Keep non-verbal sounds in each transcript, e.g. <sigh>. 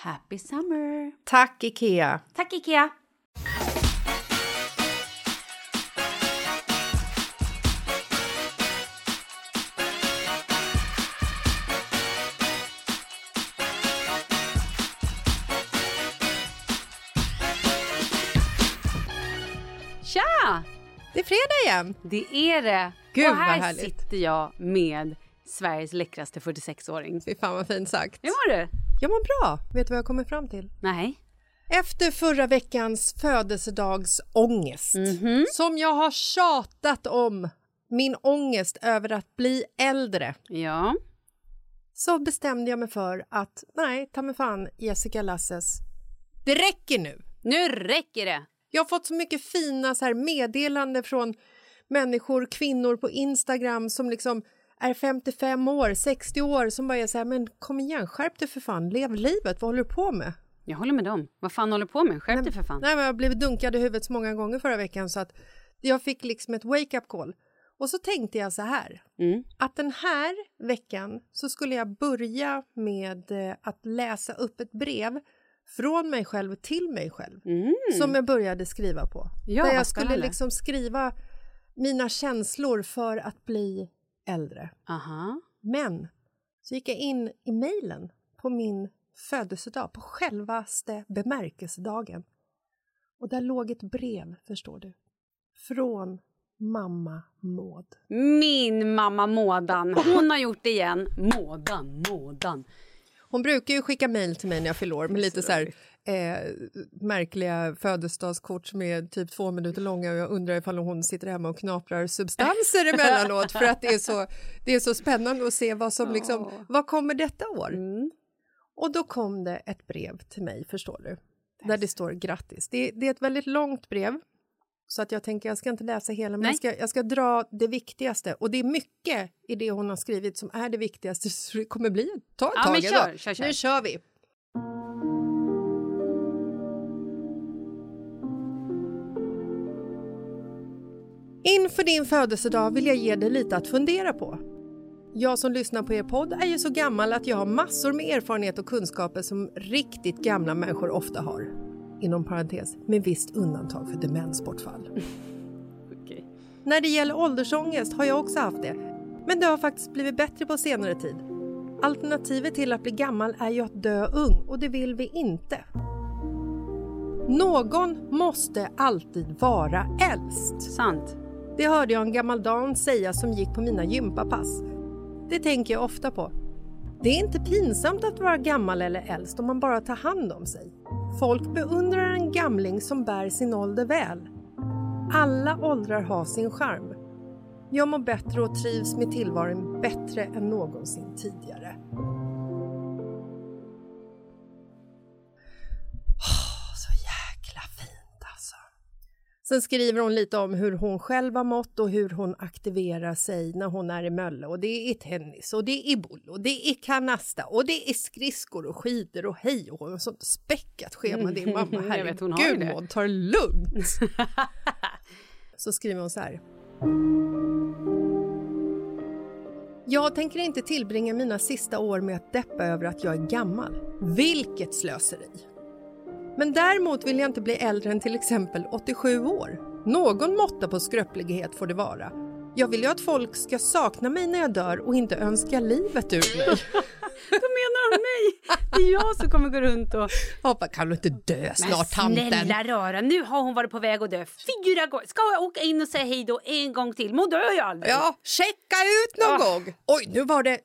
Happy summer! Tack, Ikea! Tack Ikea! Tja! Det är fredag igen! Det är det! Gud, och här härligt. sitter jag med Sveriges läckraste 46-åring. Fy fan vad fint sagt. Hur mår du? Jag mår bra. Vet du vad jag kommer fram till? Nej. Efter förra veckans födelsedagsångest som jag har tjatat om, min ångest över att bli äldre Ja. så bestämde jag mig för att nej, ta mig fan Jessica Lasses. Det räcker nu! Nu räcker det! Jag har fått så mycket fina så här meddelanden från människor, kvinnor på Instagram som liksom är 55 år, 60 år som bara är så här, men kom igen, skärp dig för fan, lev livet, vad håller du på med? Jag håller med dem. Vad fan håller du på med? Skärp dig för fan. Nej, men jag blev dunkad i huvudet så många gånger förra veckan så att jag fick liksom ett wake-up call. Och så tänkte jag så här, Mm. att den här veckan så skulle jag börja med eh, att läsa upp ett brev från mig själv till mig själv Mm. som jag började skriva på. Ja, Där jag skulle liksom skriva mina känslor för att bli äldre. Aha. Men så gick jag in i mejlen på min födelsedag, på självaste bemärkelsedagen. Och där låg ett brev, förstår du, från mamma Maud. Min mamma Mådan. Hon har gjort det igen. Mådan, Mådan. Hon brukar ju skicka mejl till mig när jag fyller år med lite så här, eh, märkliga födelsedagskort som är typ två minuter långa och jag undrar ifall hon sitter hemma och knaprar substanser <laughs> emellanåt för att det är så, det är så spännande att se vad som liksom, vad kommer detta år? Och då kom det ett brev till mig, förstår du, där det står grattis. Det, det är ett väldigt långt brev, så att jag tänker jag ska inte läsa hela, men jag ska, jag ska dra det viktigaste. Och det är mycket i det hon har skrivit som är det viktigaste, så det kommer bli ta ett Ja, tag. men kör, kör, kör. Nu kör vi! Inför din födelsedag vill jag ge dig lite att fundera på. Jag som lyssnar på er podd är ju så gammal att jag har massor med erfarenhet och kunskaper som riktigt gamla människor ofta har. Inom parentes, med visst undantag för demensbortfall. <laughs> Okej. När det gäller åldersångest har jag också haft det. Men det har faktiskt blivit bättre på senare tid. Alternativet till att bli gammal är ju att dö ung och det vill vi inte. Någon måste alltid vara äldst. Sant. Det hörde jag en gammal dam säga som gick på mina gympapass. Det tänker jag ofta på. Det är inte pinsamt att vara gammal eller äldst om man bara tar hand om sig. Folk beundrar en gamling som bär sin ålder väl. Alla åldrar har sin charm. Jag mår bättre och trivs med tillvaron bättre än någonsin tidigare. Sen skriver hon lite om hur hon själv har mått och hur hon aktiverar sig när hon är i Mölle. Och det är tennis och det är boll och det är kanasta och det är skridskor och skidor och hej och hon har sånt späckat schema din mamma. <laughs> Herregud. Maud, ta det lugnt. <laughs> Så skriver hon så här. Jag tänker inte tillbringa mina sista år med att deppa över att jag är gammal. Vilket slöseri! Men däremot vill jag inte bli äldre än till exempel 87 år. Någon måtta på skröplighet får det vara. Jag vill ju att folk ska sakna mig när jag dör och inte önska livet ur mig. <laughs> Då menar hon mig! Det är jag som kommer gå runt och... Hoppa, kan du inte dö snart tanten? snälla rara, nu har hon varit på väg att dö fyra gånger. Ska jag åka in och säga hej då en gång till? Men hon dör ju aldrig. Ja, checka ut någon Ah. gång! Oj, nu var det...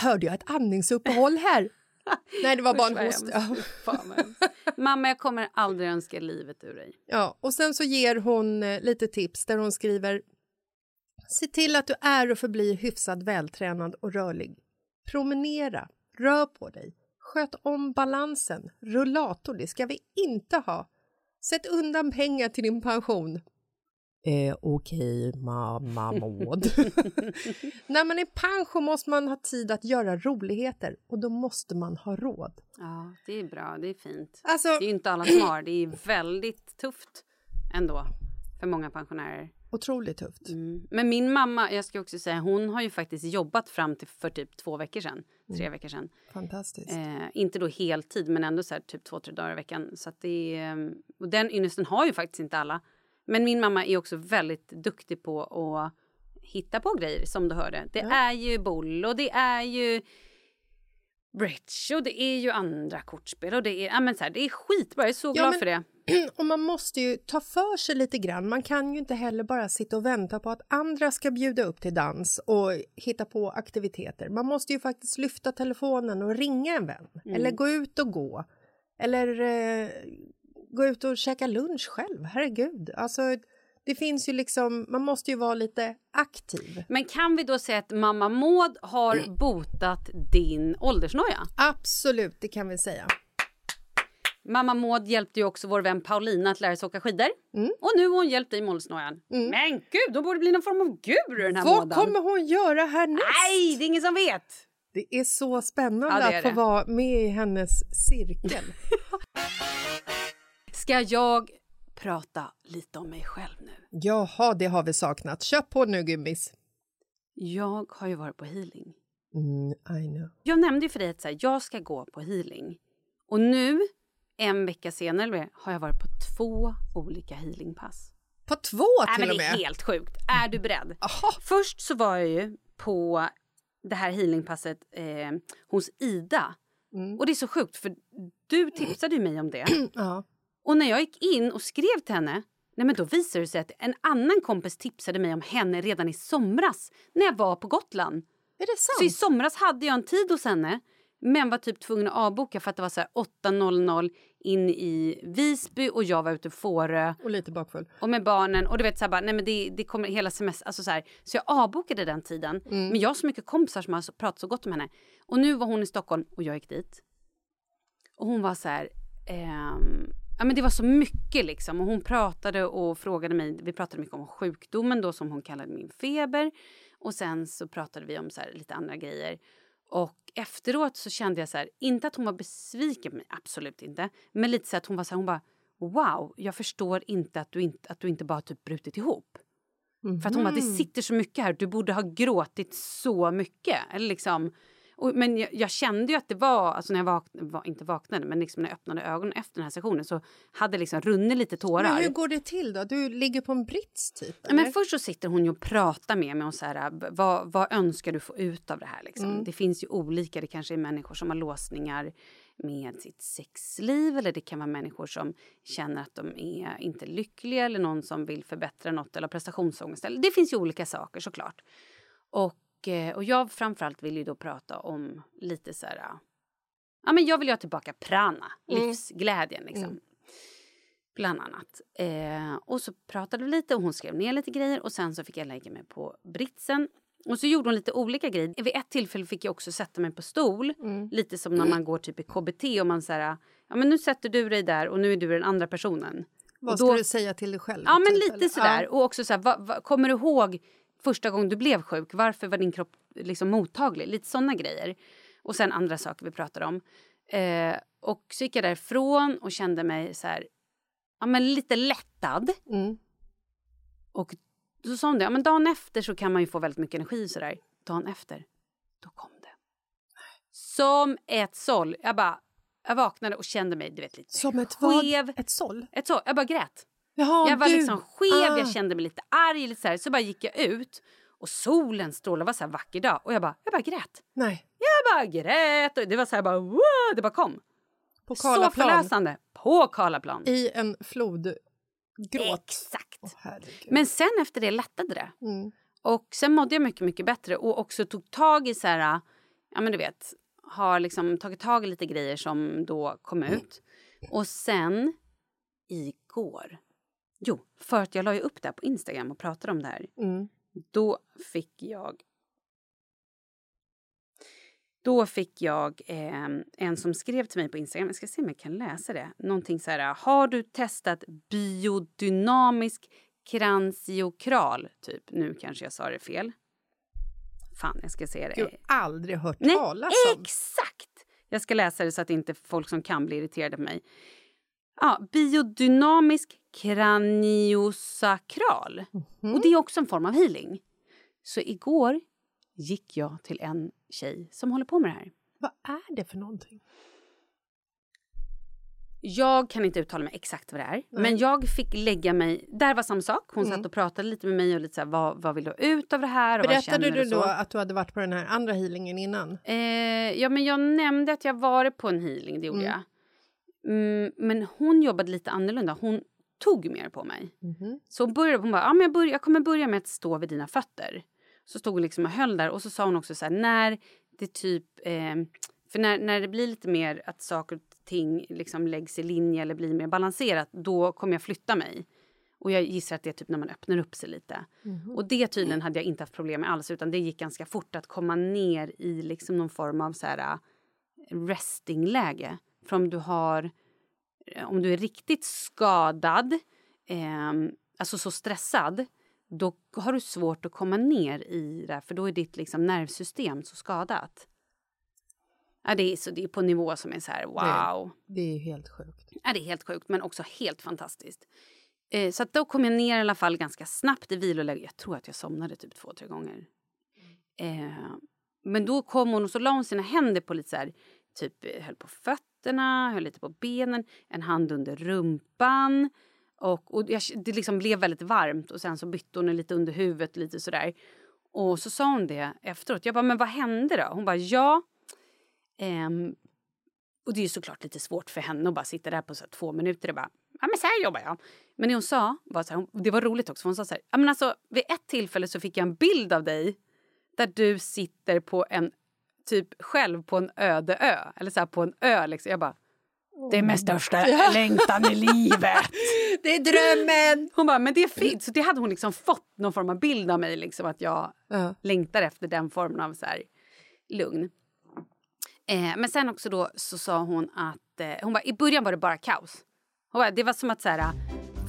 Hörde jag ett andningsuppehåll här? <laughs> Nej, det var bara en host. <laughs> Mamma, jag kommer aldrig önska livet ur dig. Ja, och sen så ger hon eh, lite tips där hon skriver Se till att du är och förblir hyfsat vältränad och rörlig. Promenera, rör på dig, sköt om balansen, rullator, det ska vi inte ha. Sätt undan pengar till din pension. Eh, Okej, mamma Maud. <laughs> När man är pension måste man ha tid att göra roligheter och då måste man ha råd. Ja, det är bra. Det är fint. Alltså, Det är ju inte alla som har. Det är väldigt tufft ändå för många pensionärer. otroligt tufft. Mm. Men min mamma, jag ska också säga, hon har ju faktiskt jobbat fram till för typ två veckor sedan. Tre veckor sedan. Fantastiskt. Eh, inte då heltid, men ändå så här, typ två, tre dagar i veckan. Så det är, eh, och den ynnesten har ju faktiskt inte alla. Men min mamma är också väldigt duktig på att hitta på grejer som du hörde. Det är ju boll och det är ju bridge och det är ju andra kortspel och det är, ja, men så här, det är skitbra. Jag är så Ja, glad men- för det. <clears throat> Och man måste ju ta för sig lite grann. Man kan ju inte heller bara sitta och vänta på att andra ska bjuda upp till dans och hitta på aktiviteter. Man måste ju faktiskt lyfta telefonen och ringa en vän. Eller gå ut och gå. Eller eh, gå ut och käka lunch själv. Herregud. Alltså, det finns ju liksom, man måste ju vara lite aktiv. Men kan vi då säga att mamma Maud har botat din åldersnoja? Absolut, det kan vi säga. Mamma Maud hjälpte ju också vår vän Paulina att lära sig åka skidor. Mm. Och nu har hon hjälpt dig med åldersnojan. Men gud, då borde bli någon form av gur den här Vad månaden. kommer hon göra härnäst? Nej, det är ingen som vet! Det är så spännande Ja, är att få vara med i hennes cirkel. <laughs> Ska jag prata lite om mig själv nu? Jaha, det har vi saknat. Kör på nu, gummis. Jag har ju varit på healing. Mm, I know. Jag nämnde ju för dig att så här, jag ska gå på healing. Och nu, en vecka senare, har jag varit på två olika healingpass. På två Nej, till men och det är med? helt sjukt. Är du beredd? Aha. Först så var jag ju på det här healingpasset eh, hos Ida. Mm. Och det är så sjukt för du tipsade ju mig om det. <clears throat> Ja. Och när jag gick in och skrev till henne Nej, men då visade det sig att en annan kompis tipsade mig om henne redan i somras när jag var på Gotland. Är det sant? Så i somras hade jag en tid hos henne men var typ tvungen att avboka för att det var så här 8.00 in i Visby och jag var ute i Fårö Och lite bakfull. och med barnen och du vet så här bara, nej men det, det kommer hela semester, alltså så här. Så jag avbokade den tiden. Mm. Men jag har så mycket kompisar som har pratat så gott om henne. Och nu var hon i Stockholm och jag gick dit. Och hon var så här... ehm, ja, men det var så mycket liksom. Och hon pratade och frågade mig. Vi pratade mycket om sjukdomen då som hon kallade min feber. Och sen så pratade vi om så här, lite andra grejer. Och efteråt så kände jag så här, inte att hon var besviken på mig, absolut inte. Men lite så att hon var så här, hon bara wow, jag förstår inte att du inte, att du inte bara typ brutit ihop. För att hon bara, det sitter så mycket här, du borde ha gråtit så mycket. Eller liksom, och, men jag, jag kände ju att det var, alltså när jag vaknade, inte vaknade, men liksom när jag öppnade ögonen efter den här sessionen så hade liksom runnit lite tårar. Men hur går det till då? Du ligger på en brits typ? Ja, Men först så sitter hon ju och pratar med mig om så här, b- vad, vad önskar du få ut av det här. Liksom? Mm. Det finns ju olika, det kanske är människor som har låsningar med sitt sexliv eller det kan vara människor som känner att de är inte lyckliga eller någon som vill förbättra något eller prestationsångest. Det finns ju olika saker såklart. Och, eh, och jag framförallt vill ju då prata om lite så här... Ja, men jag vill ju ha tillbaka prana, livsglädjen. Liksom. Bland annat. Eh, och så pratade vi lite och hon skrev ner lite grejer och sen så fick jag lägga mig på britsen. Och så gjorde hon lite olika grejer. Vid ett tillfälle fick jag också sätta mig på stol. Lite som när man går typ i KBT och man säger ja men nu sätter du dig där och nu är du den andra personen. Vad och ska då- du säga till dig själv? Ja, men typ, lite eller? sådär. Ja. Och också så här, vad, vad, kommer du ihåg första gången du blev sjuk? Varför var din kropp liksom mottaglig? Lite sådana grejer. Och sen andra saker vi pratade om. Eh, och så gick jag därifrån och kände mig så här, ja, men lite lättad. Mm. Och så sa hon det, ja, men dagen efter så kan man ju få väldigt mycket energi. Så där. Dagen efter, då kom det. Som ett såll. Jag bara, jag vaknade och kände mig du vet, lite Som ett skev. vad? Ett såll? Ett såll. Jag bara grät. Jaha, Jag var du. liksom skev, Ah. jag kände mig lite arg. Lite så, här. så bara gick jag ut och solen strålade. Var så här vacker dag. Och jag bara, jag bara grät. Nej, Jag bara grät. Och det var så här bara, wow, det bara kom. på Så förlösande. På Karlaplan. I en flodgråt. Exakt. Herregud. Men sen efter det lättade det. Mm. Och sen mådde jag mycket, mycket bättre och också tog tag i så här, ja men du vet, har liksom tagit tag i lite grejer som då kom ut. Och sen igår, jo, för att jag la ju upp det här på Instagram och pratade om det här. Mm. Då fick jag då fick jag eh, en som skrev till mig på Instagram, jag ska se om jag kan läsa det. Någonting så här, har du testat biodynamisk kransiokral? Typ, nu kanske jag sa det fel. Fan, jag ska se det. Gud, aldrig hört Nej, talas om. exakt! Jag ska läsa det så att inte folk som kan blir irriterade på mig. Ja, biodynamisk kraniosakral. Mhm. Och det är också en form av healing. Så igår gick jag till en tjej som håller på med det här. Vad är det för någonting? Jag kan inte uttala mig exakt vad det är. Men jag fick lägga mig... Där var samma sak. Hon satt och pratade lite med mig och lite så här, vad, vad vill du ut av det här? Och Berättade du då att du hade varit på den här andra healingen innan? Eh, ja, men jag nämnde att jag varit på en healing, det gjorde jag. Mm, men hon jobbade lite annorlunda. Hon tog mer på mig. Mhm. Så hon började, hon bara, ja, men jag, börjar, jag kommer börja med att stå vid dina fötter. Så stod hon liksom och höll där och så sa hon också så här, när det typ, eh, för när, när det blir lite mer att saker och ting liksom läggs i linje eller blir mer balanserat, då kommer jag flytta mig. Och jag gissar att det är typ när man öppnar upp sig lite. Och det tydligen hade jag inte haft problem med alls utan det gick ganska fort att komma ner i liksom någon form av så här äh, restingläge. För om du har, eh, om du är riktigt skadad, eh, alltså så stressad, då har du svårt att komma ner i det för då är ditt liksom nervsystem så skadat. Ja, det, är, så det är på nivå som är så här wow. Det är helt sjukt. Ja, det är helt sjukt, men också helt fantastiskt. Eh, så då kom jag ner i alla fall ganska snabbt i viloläge. Jag tror att jag somnade typ två, tre gånger. Eh, men då kom hon och så la hon sina händer på lite så här, typ höll på fötterna, höll lite på benen, en hand under rumpan. Och, och jag, det liksom blev väldigt varmt och sen så bytte hon lite under huvudet lite sådär. Och så sa hon det efteråt. Jag bara, men vad hände då? Hon bara, ja. Ehm, och det är ju såklart lite svårt för henne att bara sitta där på så två minuter och bara, ja men så här jobbar jag. Men det hon sa var så här, det var roligt också, för hon sa så här, ja men alltså vid ett tillfälle så fick jag en bild av dig där du sitter på en, typ själv på en öde ö. Eller så här på en ö liksom. Jag bara, det är min största <laughs> längtan i livet. <laughs> Det är drömmen! Hon bara, men det är fint. Så det hade hon liksom fått någon form av bild av mig, liksom att jag Ja. längtar efter den formen av så här, lugn. Eh, men sen också då så sa hon att eh, hon bara, i början var det bara kaos. Hon bara, det var som att så här,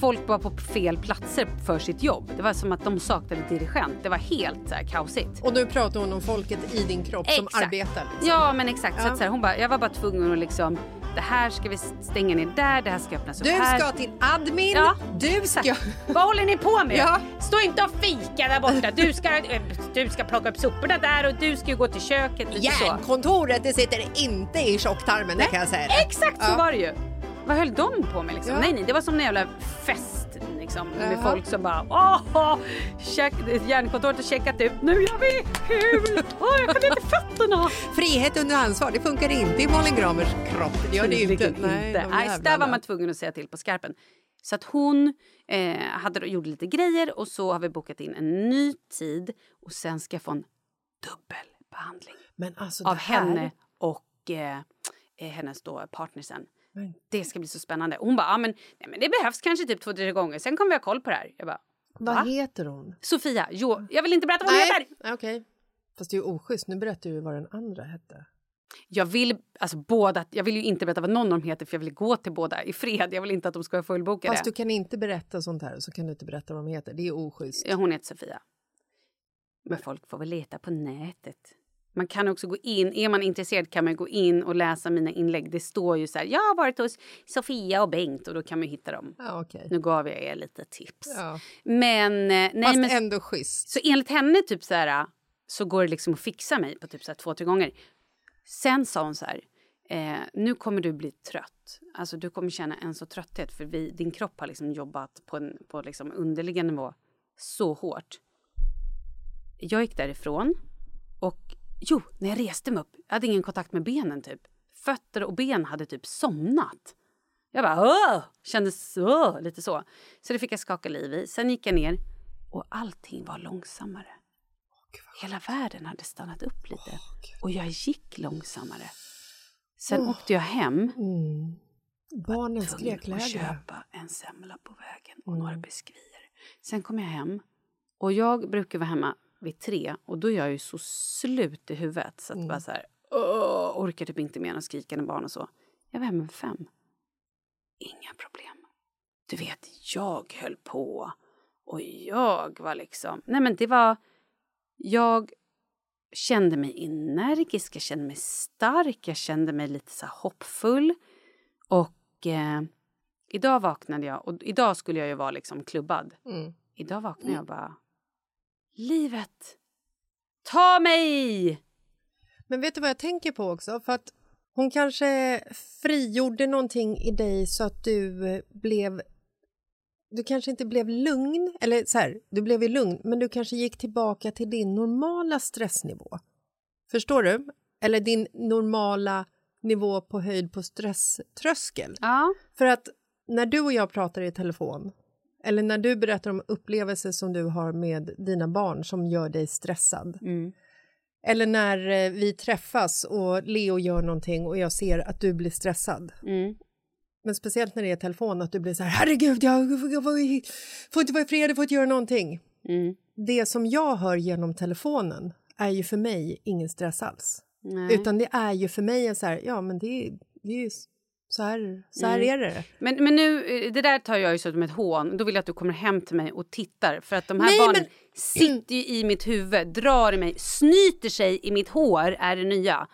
folk var på fel platser för sitt jobb. Det var som att de saknade dirigent. Det var helt så här, kaosigt. Och nu pratar hon om folket i din kropp som Exakt. arbetar. Liksom. Ja, men exakt. Så Ja. att, så här, hon bara, jag var bara tvungen att liksom, det här ska vi stänga ner där, det här ska öppnas upp Du här. ska till admin, Ja, du ska... Vad håller ni på med? Ja. Stå inte och fika där borta. Du ska, eh, du ska plocka upp soporna där och du ska ju gå till köket. Så. Järnkontoret det sitter inte i tjocktarmen, det kan jag säga. Exakt så Ja. var det ju. Vad höll de på med liksom? Ja. Nej, nej, det var som en jävla fest liksom. Med Jaha. folk som bara åh, check, järnkontoret har checkat ut. Nu gör vi ut. Åh, jag kan inte fötterna. Frihet under ansvar, det funkar inte i Malin Gramers kropp. Det gör det ju inte. Nej, de Nej, så där var man tvungen att säga till på skarpen. Så att hon eh, hade, gjorde lite grejer och så har vi bokat in en ny tid och sen ska jag få en dubbelbehandling alltså, av henne och eh, eh, hennes då partner sen. Men- Det ska bli så spännande. Hon bara, ah, men, nej, men det behövs kanske typ två, tre gånger. Sen kommer vi ha koll på det här. Jag bara, Vad Va? heter hon? Sofia, jo, jag vill inte berätta vad hon heter. Okej. Fast det är ju oschysst. Nu berättar du vad den andra hette. Jag vill, alltså båda, jag vill ju inte berätta vad någon av dem heter för jag vill gå till båda i fred. Jag vill inte att de ska vara fullbokade. Fast du kan inte berätta sånt här, så kan du inte berätta vad de heter. Det är oschysst. Ja, hon heter Sofia. Men folk får väl leta på nätet. Man kan också gå in, är man intresserad kan man gå in och läsa mina inlägg. Det står ju så här, jag har varit hos Sofia och Bengt och då kan man hitta dem. Ja, okej. Nu gav jag er lite tips. Ja. Men, eh, nej, Fast men ändå schysst. så enligt henne typ så här, så går det liksom att fixa mig på typ så här två, tre gånger. Sen sa hon så här, eh, nu kommer du bli trött. Alltså du kommer känna en så trötthet för vi, din kropp har liksom jobbat på en på liksom underliggande nivå så hårt. Jag gick därifrån jo, när jag reste mig upp, jag hade ingen kontakt med benen typ. Fötter och ben hade typ somnat. Jag bara åh, kändes åh, lite så. Så det fick jag skaka liv i. Sen gick jag ner och allting var långsammare. Hela världen hade stannat upp lite och jag gick långsammare. Sen åkte jag hem Mm. Barnen skrek lägre. köpa en semla på vägen och några biskvier. Sen kom jag hem och jag brukar vara hemma vid tre och då är jag ju så slut i huvudet så att bara så här, åh, orkar typ inte mer än skrikande barn och så. Jag var hemma vid fem. Inga problem. Du vet, jag höll på och jag var liksom, nej men det var, jag kände mig energisk, jag kände mig stark, jag kände mig lite så här hoppfull. Och eh, idag vaknade jag, och idag skulle jag ju vara liksom klubbad. Mm. Idag vaknade jag bara, livet, ta mig! Men vet du vad jag tänker på också? För att hon kanske frigjorde någonting i dig så att du eh, blev... Du kanske inte blev lugn, eller så här, du blev ju lugn, men du kanske gick tillbaka till din normala stressnivå. Förstår du? Eller din normala nivå på höjd på stresströskel. Ja. För att när du och jag pratar i telefon eller när du berättar om upplevelser som du har med dina barn som gör dig stressad Mm. eller när eh, vi träffas och Leo gör någonting och jag ser att du blir stressad. Mm. Men speciellt när det är telefon, att du blir så här, herregud, jag, får inte vara fred, jag får inte göra någonting. Mm. Det som jag hör genom telefonen är ju för mig ingen stress alls. Nej. Utan det är ju för mig en så här, ja men det, är- det är så här, så här Mm. är det. Men, men nu, eh, det där tar jag ju som ett hån. Då vill jag att du kommer hem till mig och tittar. För att de här Nej, barnen men- sitter ju i mitt huvud, drar i mig, snyter sig i mitt hår, är det nya.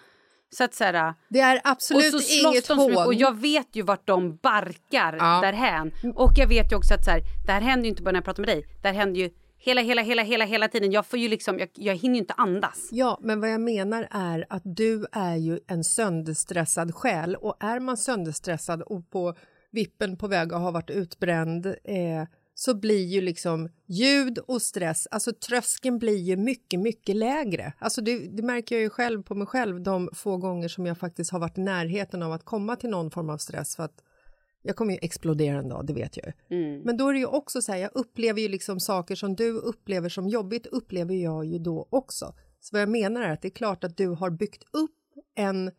Så att så här, Det är och absolut så inget de så mycket, hån. och jag vet ju vart de barkar Ja. därhän. Och jag vet ju också att så här, det här händer ju inte bara när jag pratar med dig. Det här händer ju hela, hela, hela, hela, hela tiden. Jag får ju liksom, jag, jag hinner ju inte andas. Ja, men vad jag menar är att du är ju en sönderstressad själ och är man sönderstressad och på vippen på väg att ha varit utbränd eh, så blir ju liksom ljud och stress, alltså tröskeln blir ju mycket, mycket lägre. Alltså det, det märker jag ju själv på mig själv de få gånger som jag faktiskt har varit i närheten av att komma till någon form av stress för att jag kommer ju explodera en dag, det vet jag. Mm. Men då är det ju också så här, jag upplever ju liksom saker som du upplever som jobbigt, upplever jag ju då också. Så vad jag menar är att det är klart att du har byggt upp en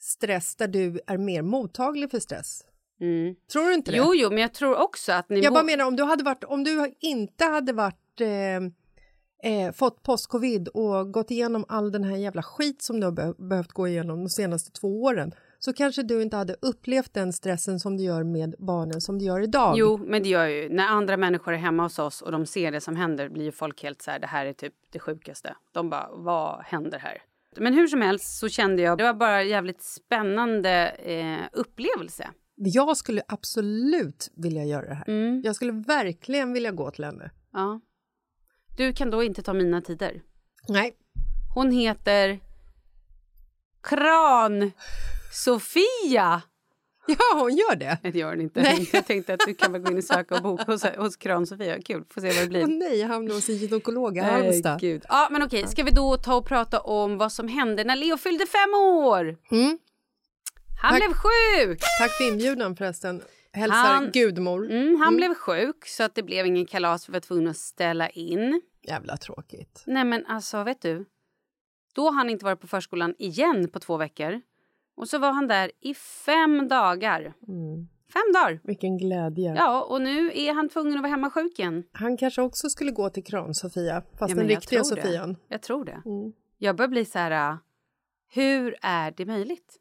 stress där du är mer mottaglig för stress. Mm. Tror du inte det? Jo, jo, men jag tror också att ni... jag bara menar om du hade varit, om du inte hade varit eh, eh, fått post-covid och gått igenom all den här jävla skit som du har be behövt gå igenom de senaste två åren så kanske du inte hade upplevt den stressen som du gör med barnen som du gör idag. Jo, men det gör ju. När andra människor är hemma hos oss och de ser det som händer blir ju folk helt så här, det här är typ det sjukaste. De bara, vad händer här? Men hur som helst så kände jag, det var bara jävligt spännande eh, upplevelse. Jag skulle absolut vilja göra det här. Mm. Jag skulle verkligen vilja gå till henne. Ja. Du kan då inte ta mina tider. Nej. Hon heter Kran Sofia. Ja, hon gör det. Nej, det gör hon inte. Nej. Jag tänkte att du kan väl gå in och söka och boka hos, hos Kran Sofia. Kul, får se vad det blir. Åh nej, jag hamnade hos en gynekolog i Nej, Halmstad. gud. Ja, men okej, ska vi då ta och prata om vad som hände när Leo fyllde fem år? Mm. Han Tack. blev sjuk! Tack för inbjudan förresten. Hälsar Han- gudmor. Mm, han blev sjuk så att det blev ingen kalas. Vi var tvungna att ställa in. Jävla tråkigt. Nej men alltså vet du. Då har han inte varit på förskolan igen på två veckor. Och så var han där i fem dagar. Mm. Fem dagar! Vilken glädje. Ja, och nu är han tvungen att vara hemma sjuk igen. Han kanske också skulle gå till Kran-Sofia, fast Ja, den riktiga tror det. Sofian. Jag tror det. Mm. Jag börjar bli så här... äh, Hur är det möjligt?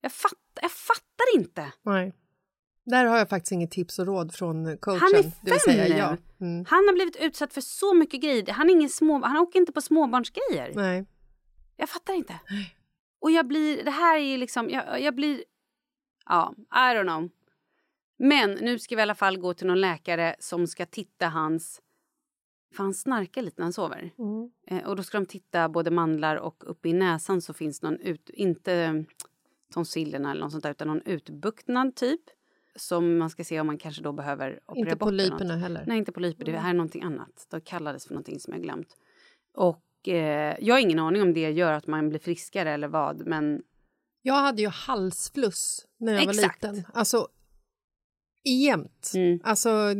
Jag, fatt, jag fattar inte. Nej. Där har jag faktiskt inget tips och råd från coachen. Han är det vill fem säga nu. ja. Mm. Han har blivit utsatt för så mycket grejer. Han, är ingen små, han åker inte på småbarnsgrejer. Nej. Jag fattar inte. Och jag blir... Det här är liksom... Jag, jag blir... Ja, I don't know. Men nu ska vi i alla fall gå till någon läkare som ska titta hans... För han snarkar lite när han sover. Mm. Eh, och då ska de titta både mandlar och uppe i näsan så finns någon ut... Inte tonsillerna eller något sånt där, utan någon utbuktnad typ. Som man ska se om man kanske då behöver operera Inte bort något. polyperna heller. Nej, inte polyper. Det här är någonting annat. Det kallades för någonting som jag glömt. Och eh, jag har ingen aning om det gör att man blir friskare eller vad, men Jag hade ju halsfluss när jag Exakt. var liten. Alltså, jämt. Mm. Alltså,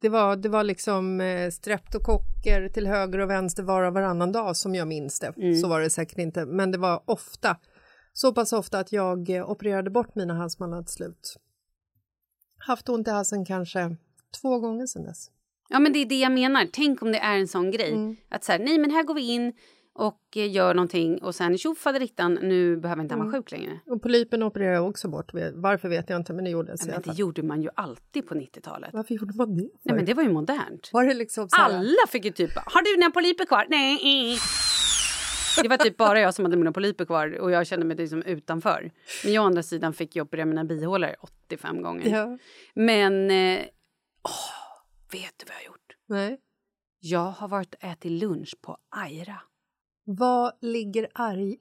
det var, det var liksom eh, streptokocker till höger och vänster var och varannan dag som jag minns det. Mm. Så var det säkert inte, men det var ofta. Så pass ofta att jag eh, opererade bort mina halsmandlar till slut. Haft ont i halsen kanske två gånger sedan dess. Ja, men det är det jag menar. Tänk om det är en sån grej. Mm. Att så här, nej men här går vi in och eh, gör någonting och sen tjofaderittan, nu behöver inte han Mm. vara sjuk längre. Och polypen opererade jag också bort. Varför vet jag inte, men det gjordes i Men det gjorde man ju alltid på 90-talet. Varför gjorde man det? Nej men det var ju modernt. Var det liksom så här, Alla fick ju typ, har du några polyper kvar? Nej. Det var typ bara jag som hade mina polyper kvar och jag kände mig liksom utanför. Men jag å andra sidan fick ju operera mina bihålor 85 gånger. Ja, Men, eh, åh, vet du vad jag har gjort? nej. Jag har varit och ätit lunch på Aira. Vad ligger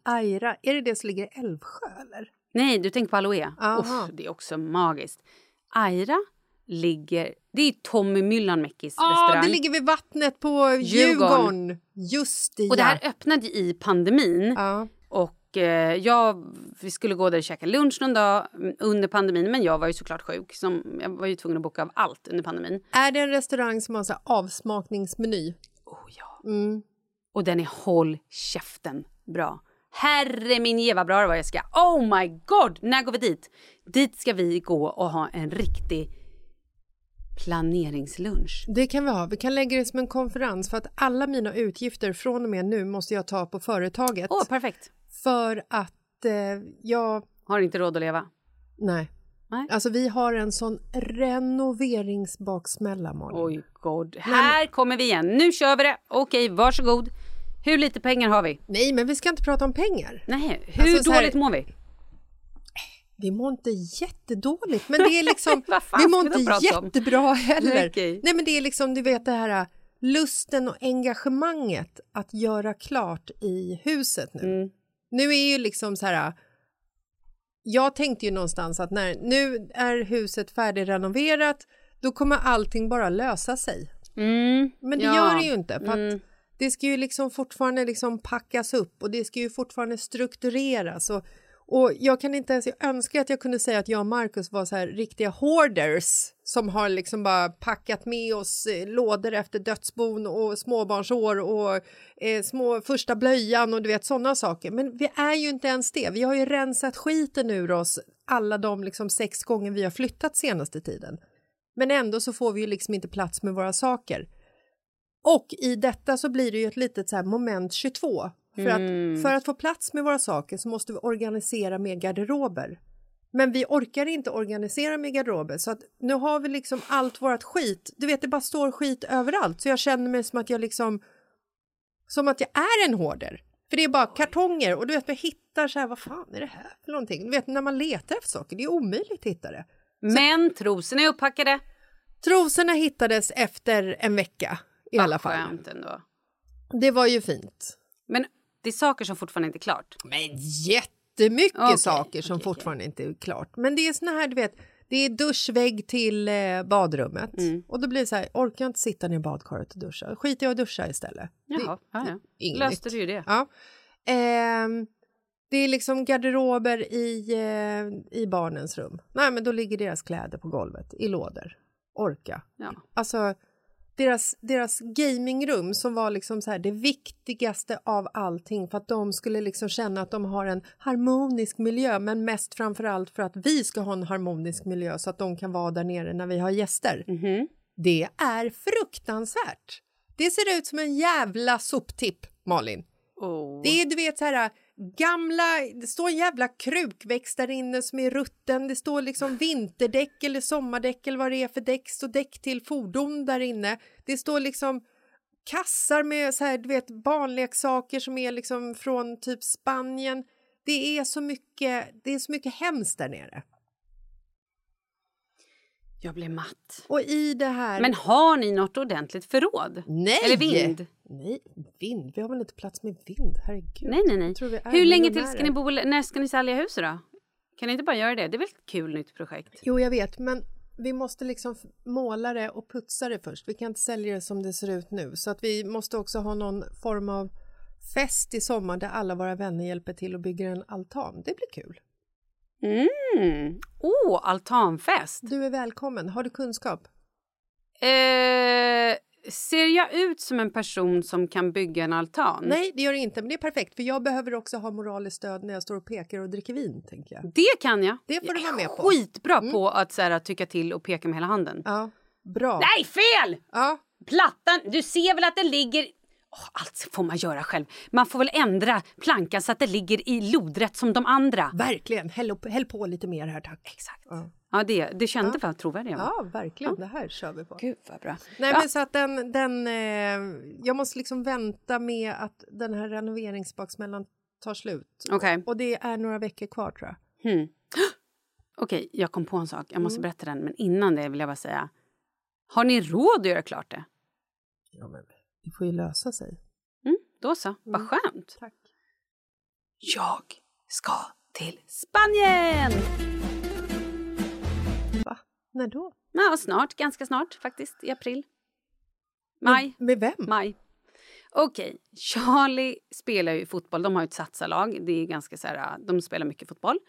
Aira? Är det det som ligger i Älvsjö eller? Nej, du tänker på Aloe? Uff, det är också magiskt. Aira ligger... Det är Tommy Myllanmäckis Ja, restaurang. det ligger vid vattnet på Djurgården. Djurgården. Just det, Och det ja. här öppnade i pandemin. ja. Eh, jag, vi skulle gå där och käka lunch någon dag under pandemin. Men jag var ju såklart sjuk. Som, jag var ju tvungen att boka av allt under pandemin. Är det en restaurang som har så avsmakningsmeny? Oh, ja. Mm. Och den är håll käften bra. Herre min ge vad bra det var Jessica. Oh my god! När går vi dit? Dit ska vi gå och ha en riktig planeringslunch. Det kan vi ha. Vi kan lägga det som en konferens för att alla mina utgifter från och med nu måste jag ta på företaget. Åh, perfekt. För att eh, jag... Har inte råd att leva. Nej. Nej. Alltså vi har en sån renoveringsbaksmälla, Malin. Oj, god. Här kommer vi igen. Nu kör vi det. Okej, varsågod. Hur lite pengar har vi? Nej, men vi ska inte prata om pengar. Nej, hur Alltså, så här- dåligt mår vi? Vi mår inte jättedåligt, men det är <laughs> liksom... Vi mår inte prata om? jättebra heller. Okej. Nej, men det är liksom, du vet det här lusten och engagemanget att göra klart i huset nu. Mm. Nu är ju liksom så här... Jag tänkte ju någonstans att när nu är huset färdigrenoverat, då kommer allting bara lösa sig. Mm. Men det Ja. gör det ju inte. För att Mm. det ska ju liksom fortfarande liksom packas upp och det ska ju fortfarande struktureras. Och, och jag kan inte ens, jag önskar att jag kunde säga att jag och Marcus var så här riktiga hoarders som har liksom bara packat med oss eh, lådor efter dödsbon och småbarnsår och eh, små första blöjan och du vet sådana saker. Men vi är ju inte ens det. Vi har ju rensat skiten ur oss alla de liksom sex gånger vi har flyttat senaste tiden. Men ändå så får vi ju liksom inte plats med våra saker. Och i detta så blir det ju ett litet så här moment 22. För, Mm. att, för att få plats med våra saker så måste vi organisera med garderober. Men vi orkar inte organisera med garderober så att nu har vi liksom allt vårt skit. Du vet det bara står skit överallt så jag känner mig som att jag liksom som att jag är en hoarder. För det är bara kartonger och du vet jag hittar så här vad fan är det här för någonting? Du vet när man letar efter saker det är omöjligt att hitta det. Men trosorna är upppackade. Trosorna hittades efter en vecka i Vad alla fall. Skönt ändå. Det var ju fint. Men det är saker som fortfarande inte är klart. Men jättemycket Okej, saker som okej, fortfarande inte är klart. Men det är såna här, du vet, det är duschvägg till eh, badrummet. Mm. Och då blir det så här, orkar jag inte sitta ner i badkaret och duscha? Skiter jag i att duscha istället. Jaha, Det, ja, ja. löste du ju det. Ja. Ehm, det är liksom garderober i, eh, i barnens rum. Nej, men då ligger deras kläder på golvet i lådor. Orka. Ja. Alltså, deras, deras gamingrum som var liksom så här det viktigaste av allting för att de skulle liksom känna att de har en harmonisk miljö men mest framför allt för att vi ska ha en harmonisk miljö så att de kan vara där nere när vi har gäster. Mhm. Det är fruktansvärt. Det ser ut som en jävla soptipp, Malin. Oh. Det är du vet så här gamla, det står en jävla krukväxt där inne som är rutten. Det står liksom vinterdäck eller sommardäck eller vad det är för däck. Det står däck till fordon där inne. Det står liksom kassar med så här, du vet barnleksaker som är liksom från typ Spanien. Det är så mycket, det är så mycket hemskt där nere. Jag blir matt. Och i det här... Men har ni något ordentligt förråd? nej! Eller vind? Nej, vind. Vi har väl inte plats med vind? Herregud. Nej, nej, nej. Hur länge till ska ni bo? När ska ni sälja huset då? Kan ni inte bara göra det? Det är väl ett kul nytt projekt? Jo, jag vet, men vi måste liksom måla det och putsa det först. Vi kan inte sälja det som det ser ut nu, så att vi måste också ha någon form av fest i sommar där alla våra vänner hjälper till och bygger en altan. Det blir kul. Mm. Oh, altanfest! Du är välkommen. Har du kunskap? Eh, ser jag ut som en person som kan bygga en altan? Nej, det gör det inte, men det är perfekt för jag behöver också ha moraliskt stöd när jag står och pekar och dricker vin, tänker jag. Det kan jag. Det får du Jag är vara med på. Skitbra på att så här, tycka till och peka med hela handen. Ja, bra. Nej, fel! Ja, Plattan, du ser väl att den ligger... Åh, allt får man göra själv. Man får väl ändra plankan så att det ligger i lodrätt som de andra. verkligen. Häll, upp, häll på lite mer här, tack. Exakt. Ja, Ja, det, det kände vad trovärdig jag var. ja verkligen. Det här kör vi på. Gud vad bra. Nej, Ja. men så att den, den, eh, jag måste liksom vänta med att den här renoveringsbaksmällan tar slut. Okej. Och det är några veckor kvar tror jag. Hmm. <gasps> Okej, jag kom på en sak. Jag måste berätta den. Men innan det vill jag bara säga. Har ni råd att göra klart det? Ja, men det får ju lösa sig. Mm, då så. Vad skönt. Tack. Jag ska till Spanien! Va? När då? Ja, snart. Ganska snart faktiskt. I april. Maj. Med vem? Maj. Okej, Charlie spelar ju fotboll. De har ju ett satsarlag. Det är ganska så här, de spelar mycket fotboll.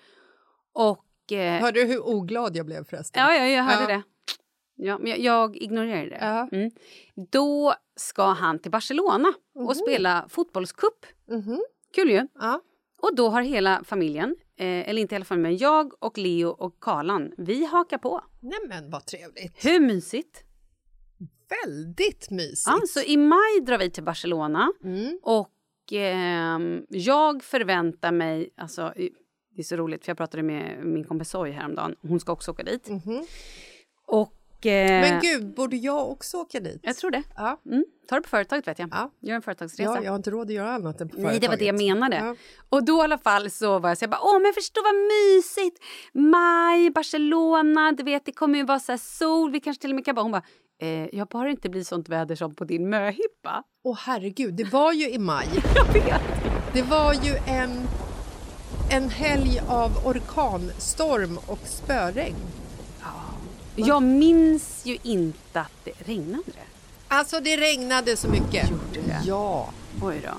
Och... Eh, Hörde du hur oglad jag blev förresten? ja, ja, jag hörde Ja. det. Ja, men jag, ignorerade det. Ja. Mm. Då ska han till Barcelona Mhm. och spela fotbollscup. Mhm. Kul ju. Och då har hela familjen, eh, eller inte hela familjen, men jag och Leo och Karlan, vi hakar på. Nej men vad trevligt. Hur mysigt? Väldigt mysigt. Ja, så i maj drar vi till Barcelona Mm. och ehm, jag förväntar mig, alltså det är så roligt för jag pratade med min kompis Soy häromdagen, hon ska också åka dit. Mhm. Och eh, Men gud, borde jag också åka dit? jag tror det. Ja. Mm, ta det på företaget vet jag. Ja. Gör en företagsresa. Ja, jag har inte råd att göra annat än på Nej, det var det jag företaget. menade. Ja. Och då i alla fall så var jag så jag bara, åh men förstå vad mysigt! Maj, Barcelona, du vet det kommer ju vara så sol, vi kanske till och med kan bara, hon bara, eh, jag bara inte blir sånt väder som på din möhippa. Åh herregud, det var ju i maj. <laughs> Jag vet. Det var ju en, en helg av orkanstorm och spöregn. Jag minns ju inte att det regnade. Alltså det regnade så mycket. Gjorde det? Ja. Oj då.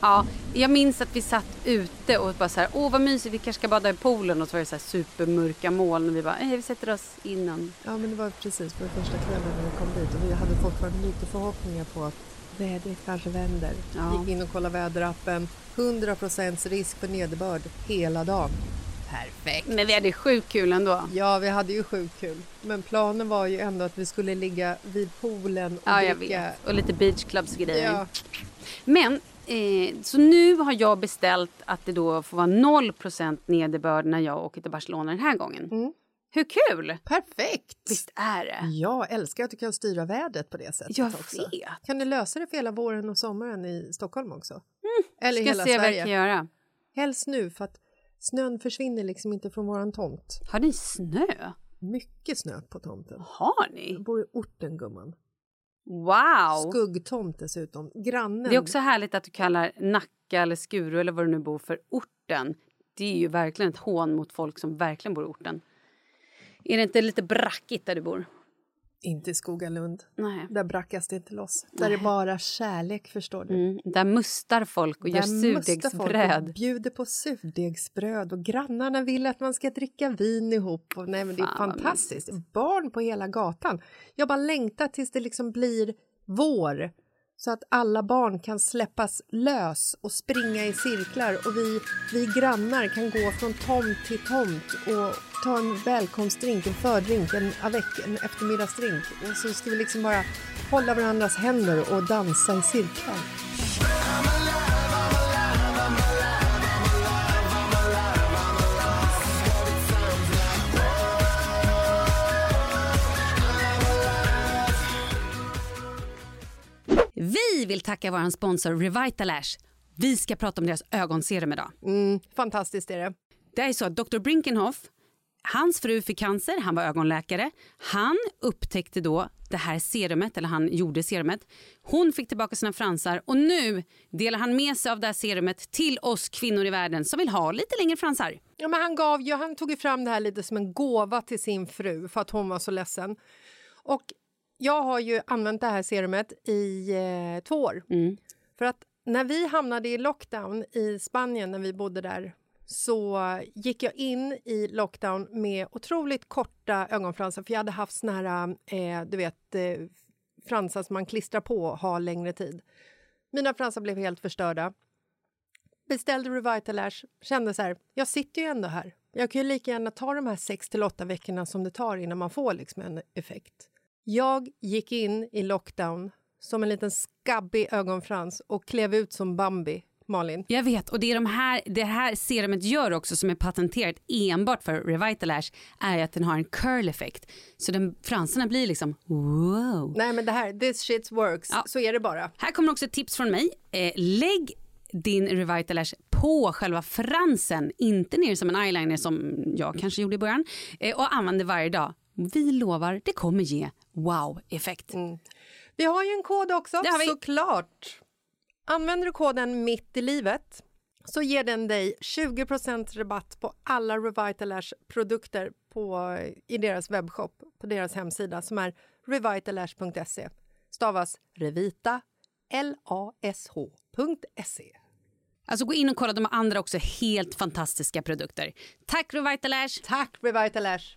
Ja, jag minns att vi satt ute och bara så här, åh vad mysigt, vi kanske ska bada i poolen och så var det så här supermörka moln och vi bara, nej vi sätter oss innan. ja, men det var precis på första kvällen när vi kom dit och vi hade fortfarande lite förhoppningar på att vädret kanske vänder. Ja. Gick in och kollade väderappen. 100% risk för nederbörd hela dagen. Perfekt. Men vi hade sjukt kul ändå. Ja, vi hade ju sjukt kul. Men planen var ju ändå att vi skulle ligga vid poolen och Ja, jag dricka. vet. Och lite beachclubs-grejer. Ja. Men, eh, så nu har jag beställt att det då får vara 0% nederbörd när jag åker till Barcelona den här gången. Mm. Hur kul! Perfekt! Visst är det? Jag älskar att du kan styra vädret på det sättet Jag också. vet. Kan du lösa det för hela våren och sommaren i Stockholm också? Eller Ska hela se vad jag kan göra. Helst nu, för att snön försvinner liksom inte från våran tomt. Har ni snö? Mycket snö på tomten. Har ni? Jag bor i orten, gumman. Wow! Skuggtomt dessutom. Grannen... Det är också härligt att du kallar Nacka eller Skuru eller vad du nu bor för orten. Det är ju verkligen ett hån mot folk som verkligen bor i orten. Är det inte lite brackigt där du bor? Inte i Skogalund. Nej. Där brackas det inte loss. Där är bara kärlek, förstår du. Mm, där mustar folk och gör Där folk och surdegsbröd. bjuder på surdegsbröd och grannarna vill att man ska dricka vin ihop. Och, nej, men det är fantastiskt. Barn på hela gatan. Jag bara längtar tills det liksom blir vår så att alla barn kan släppas lös och springa i cirklar och vi, vi grannar kan gå från tomt till tomt och ta en välkomstdrink, en fördrink, en avec, en eftermiddagsdrink och så ska vi liksom bara hålla varandras händer och dansa i cirklar. Vi vill tacka vår sponsor Revitalash. Vi ska prata om deras ögonserum idag. Mm, fantastiskt är det. Det är så att Dr. Brinkenhoff, hans fru fick cancer, han var ögonläkare. Han upptäckte då det här serumet, eller han gjorde serumet. Hon fick tillbaka sina fransar och nu delar han med sig av det här serumet till oss kvinnor i världen som vill ha lite längre fransar. Ja, men han, gav, ju, han tog fram det här lite som en gåva till sin fru för att hon var så ledsen. Och jag har ju använt det här serumet i eh, två år. Mm. För att när vi hamnade i lockdown i Spanien, när vi bodde där så gick jag in i lockdown med otroligt korta ögonfransar för jag hade haft såna här, eh, du vet, eh, fransar som man klistrar på och har längre tid. Mina fransar blev helt förstörda. Beställde Revitalash, kände så här, jag sitter ju ändå här. Jag kan ju lika gärna ta de här sex till åtta veckorna som det tar innan man får liksom en effekt. Jag gick in i lockdown som en liten skabbig ögonfrans och klev ut som Bambi. Malin. Jag vet och det är de här, det här serumet gör också som är patenterat enbart för Revitalash är att den har en curl effekt. Så den, fransarna blir liksom wow. Nej men det här, this shit works. Ja. Så är det bara. Här kommer också ett tips från mig. Eh, lägg din Revitalash på själva fransen, inte ner som en eyeliner som jag kanske gjorde i början. Eh, och använd det varje dag. Vi lovar, det kommer ge wow-effekt. Vi har ju en kod också, såklart. Använder du koden mitt i livet så ger den dig 20% rabatt på alla Revitalash-produkter på, i deras webbshop, på deras hemsida som är revitalash.se. Stavas Revita, L-A-S-H.se. Alltså gå in och kolla de andra också helt fantastiska produkter. Tack Revitalash! Tack Revitalash!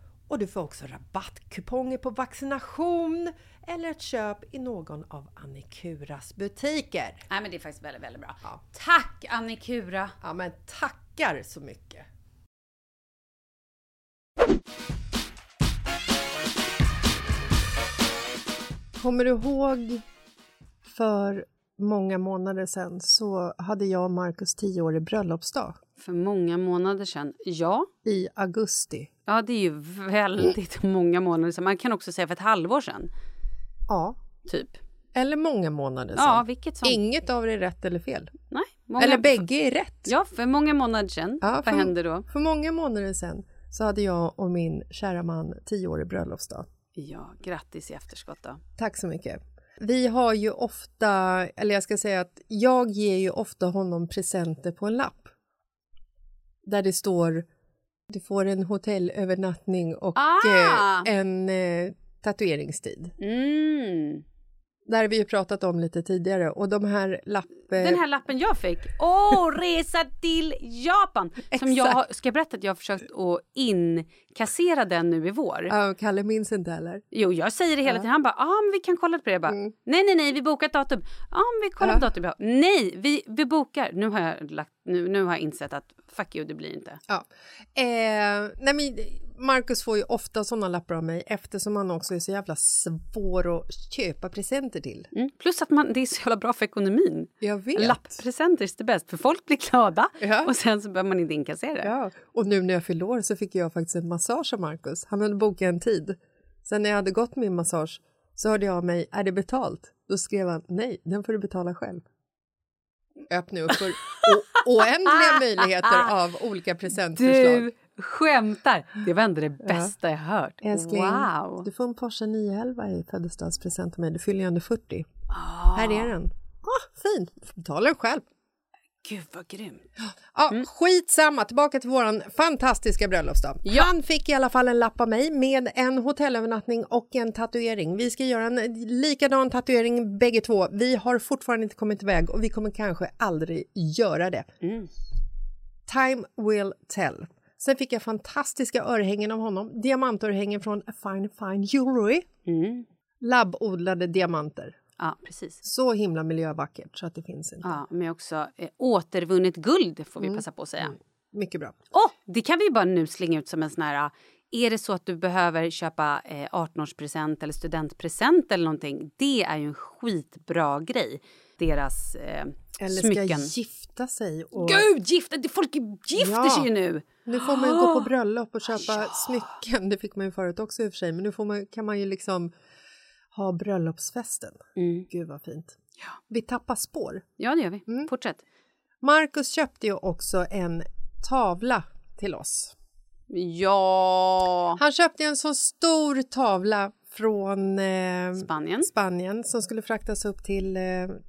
och du får också rabattkuponger på vaccination eller ett köp i någon av Annikuras butiker. Nej men det är faktiskt väldigt, väldigt bra. Ja. Tack Annikura! Ja, men tackar så mycket! Kommer du ihåg för många månader sedan så hade jag och Markus tioårig bröllopsdag För många månader sedan. Ja, i augusti. Ja det är ju väldigt <laughs> många månader sedan. Man kan också säga för ett halvår sedan, Ja, typ. eller många månader sedan. Ja, vilket som. Inget av det är rätt eller fel. Nej, många, Eller bägge är rätt. Ja, för många månader sedan. Ja, Vad hände då? För många månader sedan så hade jag och min kära man tioårig bröllopsdag. Ja, grattis i efterskott då. Tack så mycket. Vi har ju ofta, eller jag ska säga att jag ger ju ofta honom presenter på en lapp. Där det står du får en hotellövernattning och Ah! eh, en eh, tatueringstid. Mm. Det här har vi ju pratat om lite tidigare och de här lapp... eh, Den här lappen jag fick. Åh, resa till Japan! Som jag har, ska jag berätta att jag har försökt att inkassera den nu i vår? Ja, Kalle minns inte heller. Jo, jag säger det hela tiden. Han bara, ja ah, men vi kan kolla på det. Jag bara, Mm. nej, nej, nej, vi bokar ett datum. Ja, men vi kollar Ja. på datum. Bara, Nej, vi, vi bokar. Nu har, jag lagt, nu, nu har jag insett att fuck you, det blir inte. Ja. Eh, nej men Marcus får ju ofta såna lappar av mig eftersom han också är så jävla svår att köpa presenter till. Mm. Plus att man, det är så jävla bra för ekonomin. Jag vet. Lapppresenter är det bäst, för folk blir glada Ja. och sen så behöver man inte inkassera det. Ja, och nu när jag fyllde år så fick jag faktiskt en massage av Marcus. Han hade bokat en tid. Sen när jag hade gått min massage så hörde jag av mig, är det betalt? Då skrev han, nej, den får du betala själv. Öppna upp för oändliga <laughs> möjligheter av olika presentförslag. Du Skämtar! Det var ändå det bästa jag hört. Älskling, wow! du får en Porsche 911 i födelsedagspresent av mig. Du fyller ju ändå 40. Ah, Här är den. Ah, fin! Du får betala den själv. Gud vad grymt. Ja, Skitsamma, tillbaka till våran fantastiska bröllopsdag. Ja. Han fick i alla fall en lapp av mig med en hotellövernattning och en tatuering. Vi ska göra en likadan tatuering bägge två. Vi har fortfarande inte kommit iväg och vi kommer kanske aldrig göra det. Time will tell. Sen fick jag fantastiska örhängen av honom. Diamantörhängen från A Fine Fine Jewelry. Mm. Labbodlade diamanter. Ja, precis. Så himla miljövackert så att det finns inte. Ja, men också eh, återvunnet guld får vi Mm. passa på att säga. Mycket bra. Åh, det kan vi bara nu slänga ut som en sån här... Är det så att du behöver köpa eh, 18-årspresent eller studentpresent eller någonting, det är ju en skitbra grej. Deras eh, Eller smycken. ska gifta sig. Och... Gud, gifta, folk gifter Ja. sig ju nu! Nu får man ju gå på <gasps> bröllop och köpa smycken. Det fick man ju förut också i och för sig. Men nu får man, kan man ju liksom ha bröllopsfesten. Mm. Gud vad fint. Vi tappar spår. Ja, det gör vi. Mm. Fortsätt. Marcus köpte ju också en tavla till oss. Ja... Han köpte en så stor tavla från eh, Spanien. Spanien som skulle fraktas upp till, eh,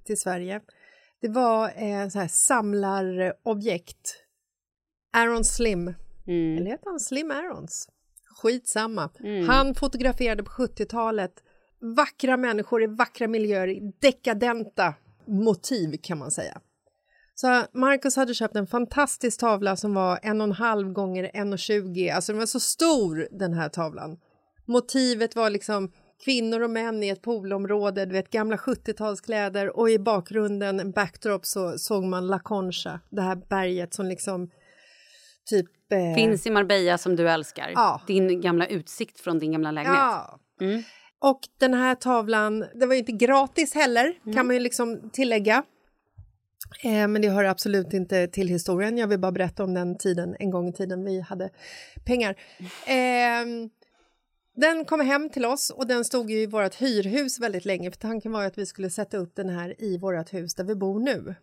till Sverige. Det var eh, så här samlarobjekt. Aaron Slim. Mm. Eller heter han Slim Aarons? Skitsamma. Han fotograferade på 70-talet vackra människor i vackra miljöer, i dekadenta motiv kan man säga. Så Marcus hade köpt en fantastisk tavla som var en och en halv gånger 1,20. Alltså den var så stor den här tavlan. Motivet var liksom kvinnor och män i ett poolområde, du vet gamla 70-talskläder och i bakgrunden, en backdrop, så såg man La Concha, det här berget som liksom typ... eh, Finns i Marbella som du älskar. Ja. Din gamla utsikt från din gamla lägenhet. Ja. Mm. Och den här tavlan, det var ju inte gratis heller, Mm. kan man ju liksom tillägga. Eh, men det hör absolut inte till historien. Jag vill bara berätta om den tiden, en gång i tiden vi hade pengar. Eh, den kom hem till oss och den stod ju i vårt hyrhus väldigt länge för tanken var ju att vi skulle sätta upp den här i vårt hus där vi bor nu.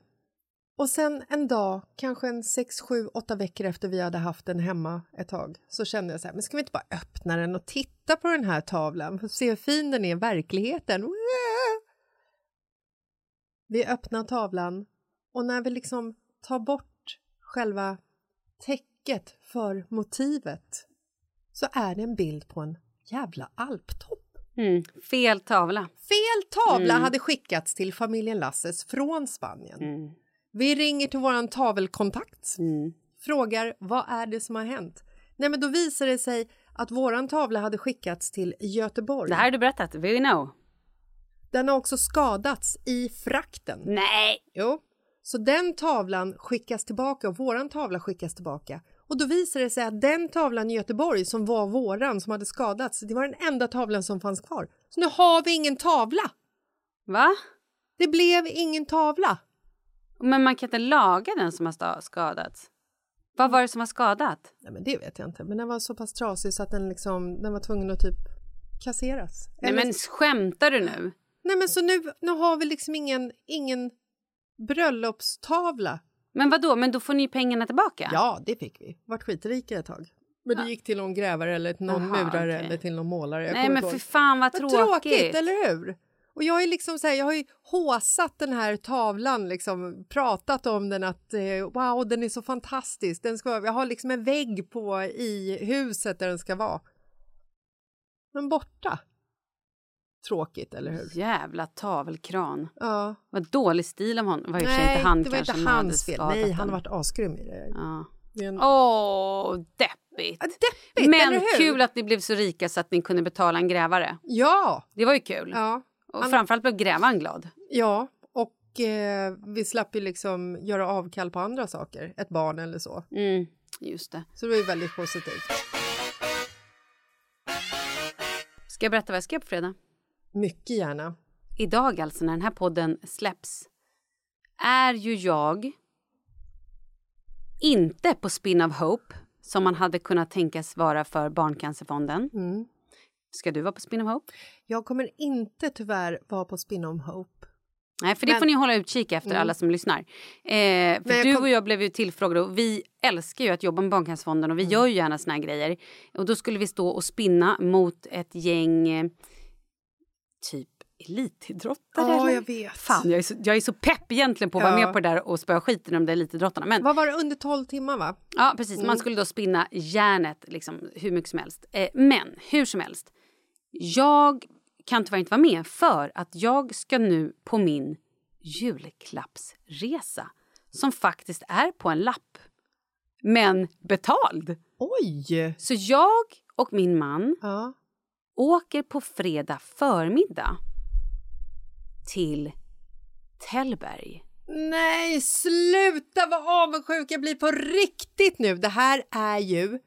Och sen en dag, kanske en sex, sju, åtta veckor efter vi hade haft den hemma ett tag, så kände jag så här, men ska vi inte bara öppna den och titta på den här tavlan för att se hur fin den är i verkligheten? Vi öppnar tavlan och när vi liksom tar bort själva täcket för motivet så är det en bild på en jävla alptopp. Mm. Fel tavla. Fel tavla hade skickats till familjen Lasses från Spanien. Mm. Vi ringer till våran tavelkontakt, Mm. frågar vad är det som har hänt? Nej, men då visar det sig att våran tavla hade skickats till Göteborg. Det här har du berättat. We know. Den har också skadats i frakten. Nej! Jo. Så den tavlan skickas tillbaka och våran tavla skickas tillbaka. Och då visar det sig att den tavlan i Göteborg som var våran som hade skadats, det var den enda tavlan som fanns kvar. Så nu har vi ingen tavla! Va? Det blev ingen tavla. Men man kan inte laga den som har skadats. Vad var det som var skadat? Nej, men det vet jag inte, men den var så pass trasig så att den liksom, den var tvungen att typ kasseras. Nej Eller- men skämtar du nu? Nej men så nu, nu har vi liksom ingen, ingen bröllopstavla. Men vad då? Men då får ni pengarna tillbaka? Ja, det fick vi. Vart skitrika ett tag. Men det gick till någon grävare eller till någon Aha, murare okej. eller till någon målare. Jag Nej men för fan vad Vad tråkigt. tråkigt, eller hur? Och jag är liksom så här, jag har ju håsat den här tavlan, liksom pratat om den att eh, wow, den är så fantastisk. Den ska, jag har liksom en vägg på i huset där den ska vara. Men borta. Tråkigt, eller hur? Jävla tavelkran. Ja. Vad dålig stil av honom. Var Nej, inte han det var inte hans fel. Nej, han har varit asgrym i det. Ja. en... Åh, deppigt. Ja, Deppigt, eller Men kul att ni blev så rika så att ni kunde betala en grävare. Ja! Det var ju kul. Ja, Och Han- framförallt blev grävaren glad. ja. och eh, vi slapp ju liksom göra avkall på andra saker, ett barn eller så. Mm, just det. Så det var ju väldigt positivt. Ska jag berätta vad jag ska göra på fredag? Mycket gärna. Idag alltså, när den här podden släpps, är ju jag inte på Spin of Hope, som man hade kunnat tänkas vara för Barncancerfonden. Mm. Ska du vara på Spin of Hope? Jag kommer inte tyvärr vara på Spin on Hope. Nej, för det Men- får ni hålla utkik efter alla som lyssnar. Eh, för du kom- och jag blev ju tillfrågade och vi älskar ju att jobba med Barncancerfonden och vi gör ju gärna såna här grejer. Och då skulle vi stå och spinna mot ett gäng eh, typ elitidrottare. Ja, eller? jag vet. Fan, jag är, så, jag är så pepp egentligen på att vara Ja. med på det där och spöa skiten i de där elitidrottarna. Men Vad var det, under 12 timmar va? Ja, precis. Mm. Man skulle då spinna järnet liksom, hur mycket som helst. Eh, men hur som helst, jag kan tyvärr inte vara med för att jag ska nu på min julklappsresa som faktiskt är på en lapp, men betald. Oj! Så jag och min man Ja. åker på fredag förmiddag till Tällberg. Nej, sluta vad avundsjuk jag blir på riktigt nu. Det här är ju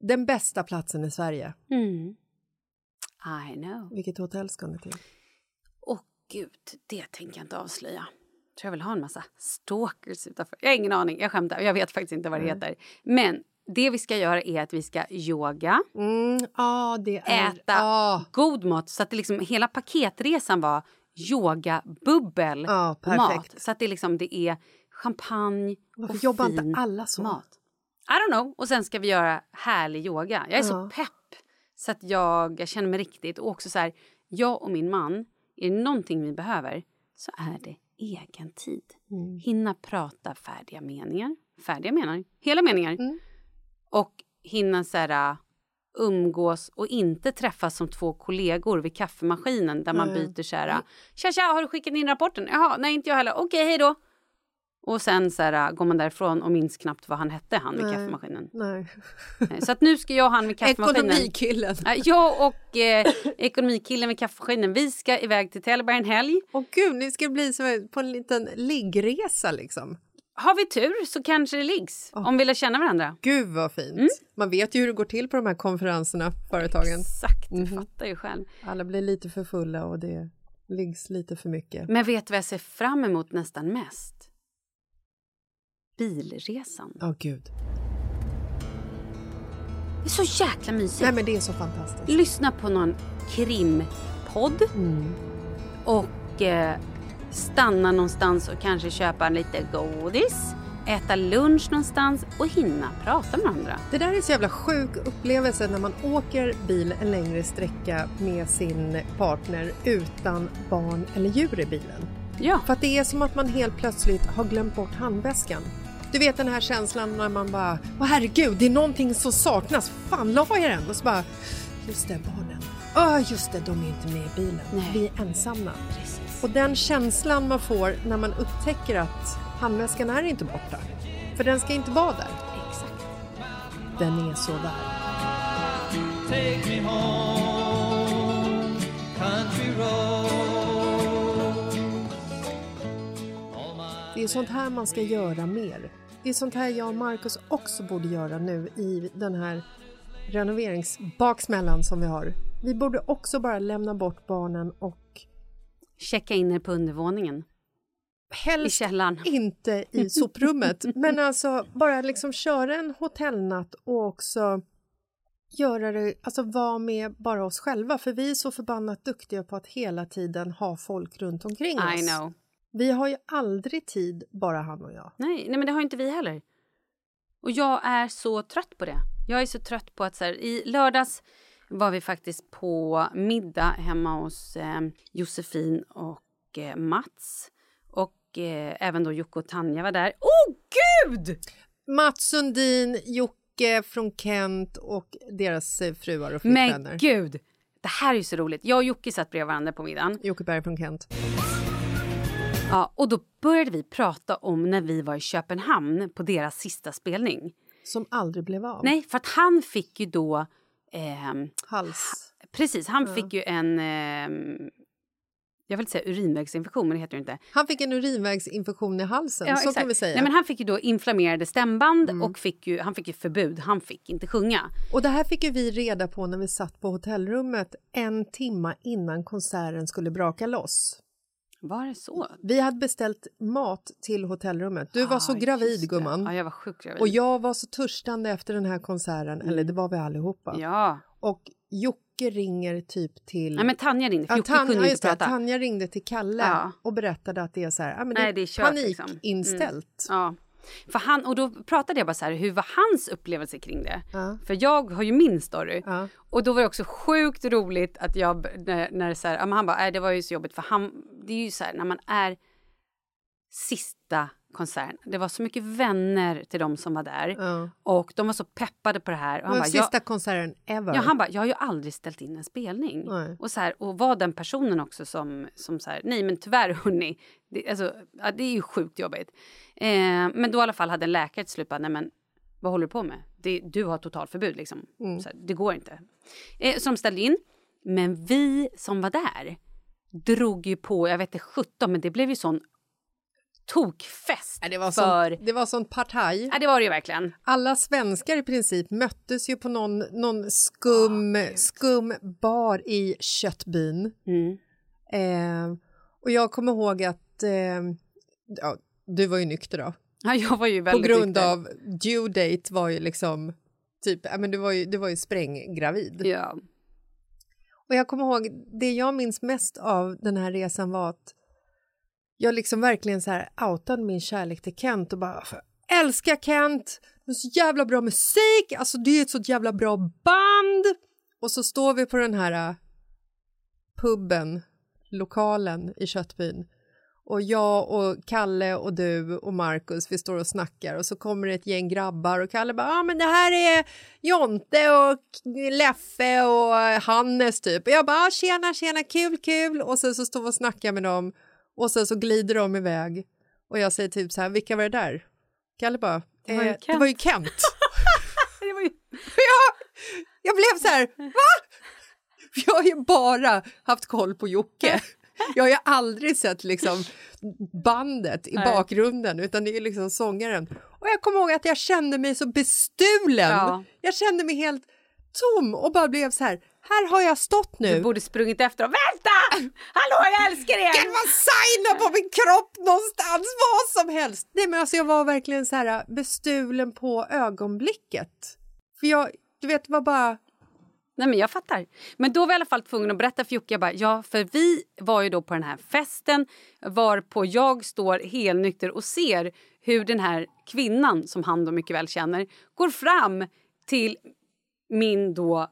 den bästa platsen i Sverige. Mm. I know. Vilket hotell ska ni till? Åh gud, det tänker jag inte avslöja. Tror jag vill ha en massa stalkers utanför. Jag har ingen aning, jag skämtar. Jag vet faktiskt inte vad det heter. Men det vi ska göra är att vi ska yoga, Mm, ja, det är... äta Ja, god mat. Så att det liksom, hela paketresan var yoga, bubbel, perfekt. mat. Så att det, liksom, det är champagne Varför och jobbar fin inte alla så? mat. I don't know. Och sen ska vi göra härlig yoga. Jag är så Ja. pepp så att jag, jag känner mig riktigt. Och också så här, jag och min man, är det någonting vi behöver så är det egen tid. Mm. Hinna prata färdiga meningar. Färdiga meningar, hela meningar. Mm. Och hinna så här, umgås och inte träffas som två kollegor vid kaffemaskinen där man Nej. byter så här, tja tja, har du skickat in rapporten? Jaha, nej inte jag heller. Okej, hej då. Och sen så här, går man därifrån och minns knappt vad han hette, han vid Nej. kaffemaskinen. Nej. Så att nu ska jag och han vid <laughs> kaffemaskinen... Ekonomikillen. Ja, Jag och eh, ekonomikillen vid kaffemaskinen, vi ska iväg till Tällberg en helg. Och gud, ni ska bli så på en liten liggresa liksom. Har vi tur så kanske det liggs, om vi lär känna varandra. Gud vad fint. Mm. Man vet ju hur det går till på de här konferenserna, företagen. Exakt, du Mhm. fattar ju själv. Alla blir lite för fulla och det liggs lite för mycket. Men vet du vad jag ser fram emot nästan mest? Bilresan. Ja, gud. Det är så jäkla mysigt. Nej men det är så fantastiskt. Lyssna på någon krimpodd Mm. och eh, stanna någonstans och kanske köpa lite godis, äta lunch någonstans och hinna prata med andra. Det där är så jävla sjuk upplevelse när man åker bil en längre sträcka med sin partner utan barn eller djur i bilen. Ja, För att det är som att man helt plötsligt har glömt bort handväskan. Du vet den här känslan när man bara, åh herregud, det är någonting som saknas. Fan, la jag den? Och så bara, just det, barnen. Åh, just det, de är inte med i bilen. Nej. Vi är ensamma. precis. Och den känslan man får när man upptäcker att handväskan är inte borta. För den ska inte vara där. Exakt. Den är så där. Take me home, country road. Det är sånt här man ska göra mer. Det är sånt här jag och Marcus också borde göra nu i den här renoveringsbaksmällan som vi har. Vi borde också bara lämna bort barnen och Checka in er på undervåningen. I helst källaren. <laughs> inte i soprummet, men alltså bara liksom köra en hotellnatt och också göra det, alltså vara med bara oss själva, för vi är så förbannat duktiga på att hela tiden ha folk runt omkring oss. I know. Vi har ju aldrig tid, bara han och jag. Nej, nej, men det har inte vi heller. Och jag är så trött på det. Jag är så trött på att så här, i lördags var vi faktiskt på middag hemma hos eh, Josefin och eh, Mats. Och eh, även då Jocke och Tanja var där. Åh gud! Mats Sundin, Jocke från Kent och deras eh, fruar och flickvänner. Men gud! Det här är ju så roligt. Jag och Jocke satt bredvid varandra på middagen. Jocke Berg från Kent. Ja, och då började vi prata om när vi var i Köpenhamn på deras sista spelning. Som aldrig blev av. Nej, för att han fick ju då... ehm, Hals. Precis, han fick ju en... ehm, jag vill inte säga urinvägsinfektion, men det heter det inte. Han fick en urinvägsinfektion i halsen, så exakt. kan vi säga. Nej, men han fick ju då inflammerade stämband och fick ju, han fick ju förbud. Han fick inte sjunga. Och det här fick ju vi reda på när vi satt på hotellrummet en timma innan konserten skulle braka loss. Var det så? Vi hade beställt mat till hotellrummet. Du var så Ah, gravid det. gumman. Ja, jag var sjukt gravid. Och jag var så törstande efter den här konserten, eller det var vi allihopa. Ja, Och Jocke ringer typ till... Nej, men Tanja ringde, för Ja, Jocke Tan- kunde inte prata. Tanja ringde till Kalle Ja. och berättade att det är så här, ja, men Nej, det är, kört, liksom. panikinställt. Ja. För han, och då pratade jag bara så här, hur var hans upplevelse kring det? Ja. För jag har ju min story. Ja. Och då var det också sjukt roligt att jag, när, när så här, han bara, nej det var ju så jobbigt för han, det är ju så här när man är sista konserten, det var så mycket vänner till de som var där Ja. och de var så peppade på det här. Och han bara, sista jag, konserten ever. Ja, han bara, jag har ju aldrig ställt in en spelning. Nej. Och, så här, och var den personen också som, som så här, nej men tyvärr <laughs> hörni, det, alltså, ja, det är ju sjukt jobbigt. Eh, men då i alla fall hade en läkare till slut bara, nej men vad håller du på med? Det, du har totalförbud liksom. Mm. Så här, det går inte. Eh, så de ställde in. Men vi som var där drog ju på, jag vet inte 17, men det blev ju sån tokfest. Ja, det, var för... sån, det var sån partaj. Ja, det var det ju verkligen. Alla svenskar i princip möttes ju på någon, någon skum, skum bar i Köttbyn. Mm. Eh, och jag kommer ihåg att eh, ja, du var ju nykter då. Ja, jag var ju På väldigt grund nykter. av due date var ju liksom typ, ja, men du var ju, du var ju spränggravid. Ja. Och jag kommer ihåg, det jag minns mest av den här resan var att jag liksom verkligen så här outade min kärlek till Kent och bara älskar Kent, det är så jävla bra musik, alltså det är ett så jävla bra band. Och så står vi på den här äh, puben, lokalen i Köttbyn och jag och Kalle och du och Markus, vi står och snackar och så kommer det ett gäng grabbar och Kalle bara, ja ah, men det här är Jonte och Leffe och Hannes typ. Och jag bara, ah, tjena, tjena, kul, kul. Och sen så står vi och snackar med dem och sen så glider de iväg och jag säger typ så här, vilka var det där? Kalle bara, Det var ju eh, det Kent." var ju Kent. <laughs> Det var ju... <laughs> jag, jag blev så här, va? <laughs> Jag har ju bara haft koll på Jocke. Jag har ju aldrig sett liksom bandet i Nej. bakgrunden utan det är liksom sångaren. Och jag kommer ihåg att jag kände mig så bestulen. Ja. Jag kände mig helt tom och bara blev så här, här har jag stått nu. Du borde sprungit efter och vänta! Hallå, jag älskar Kan er! man signa på min kropp någonstans, vad som helst? Nej men alltså jag var verkligen så här bestulen på ögonblicket. För jag, du vet, var bara Nej, men jag fattar. Men då var jag i alla fall tvungen att berätta för Jocke. Jag bara, ja, för vi var ju då på den här festen varpå jag står helnykter och ser hur den här kvinnan som han då mycket väl känner går fram till min då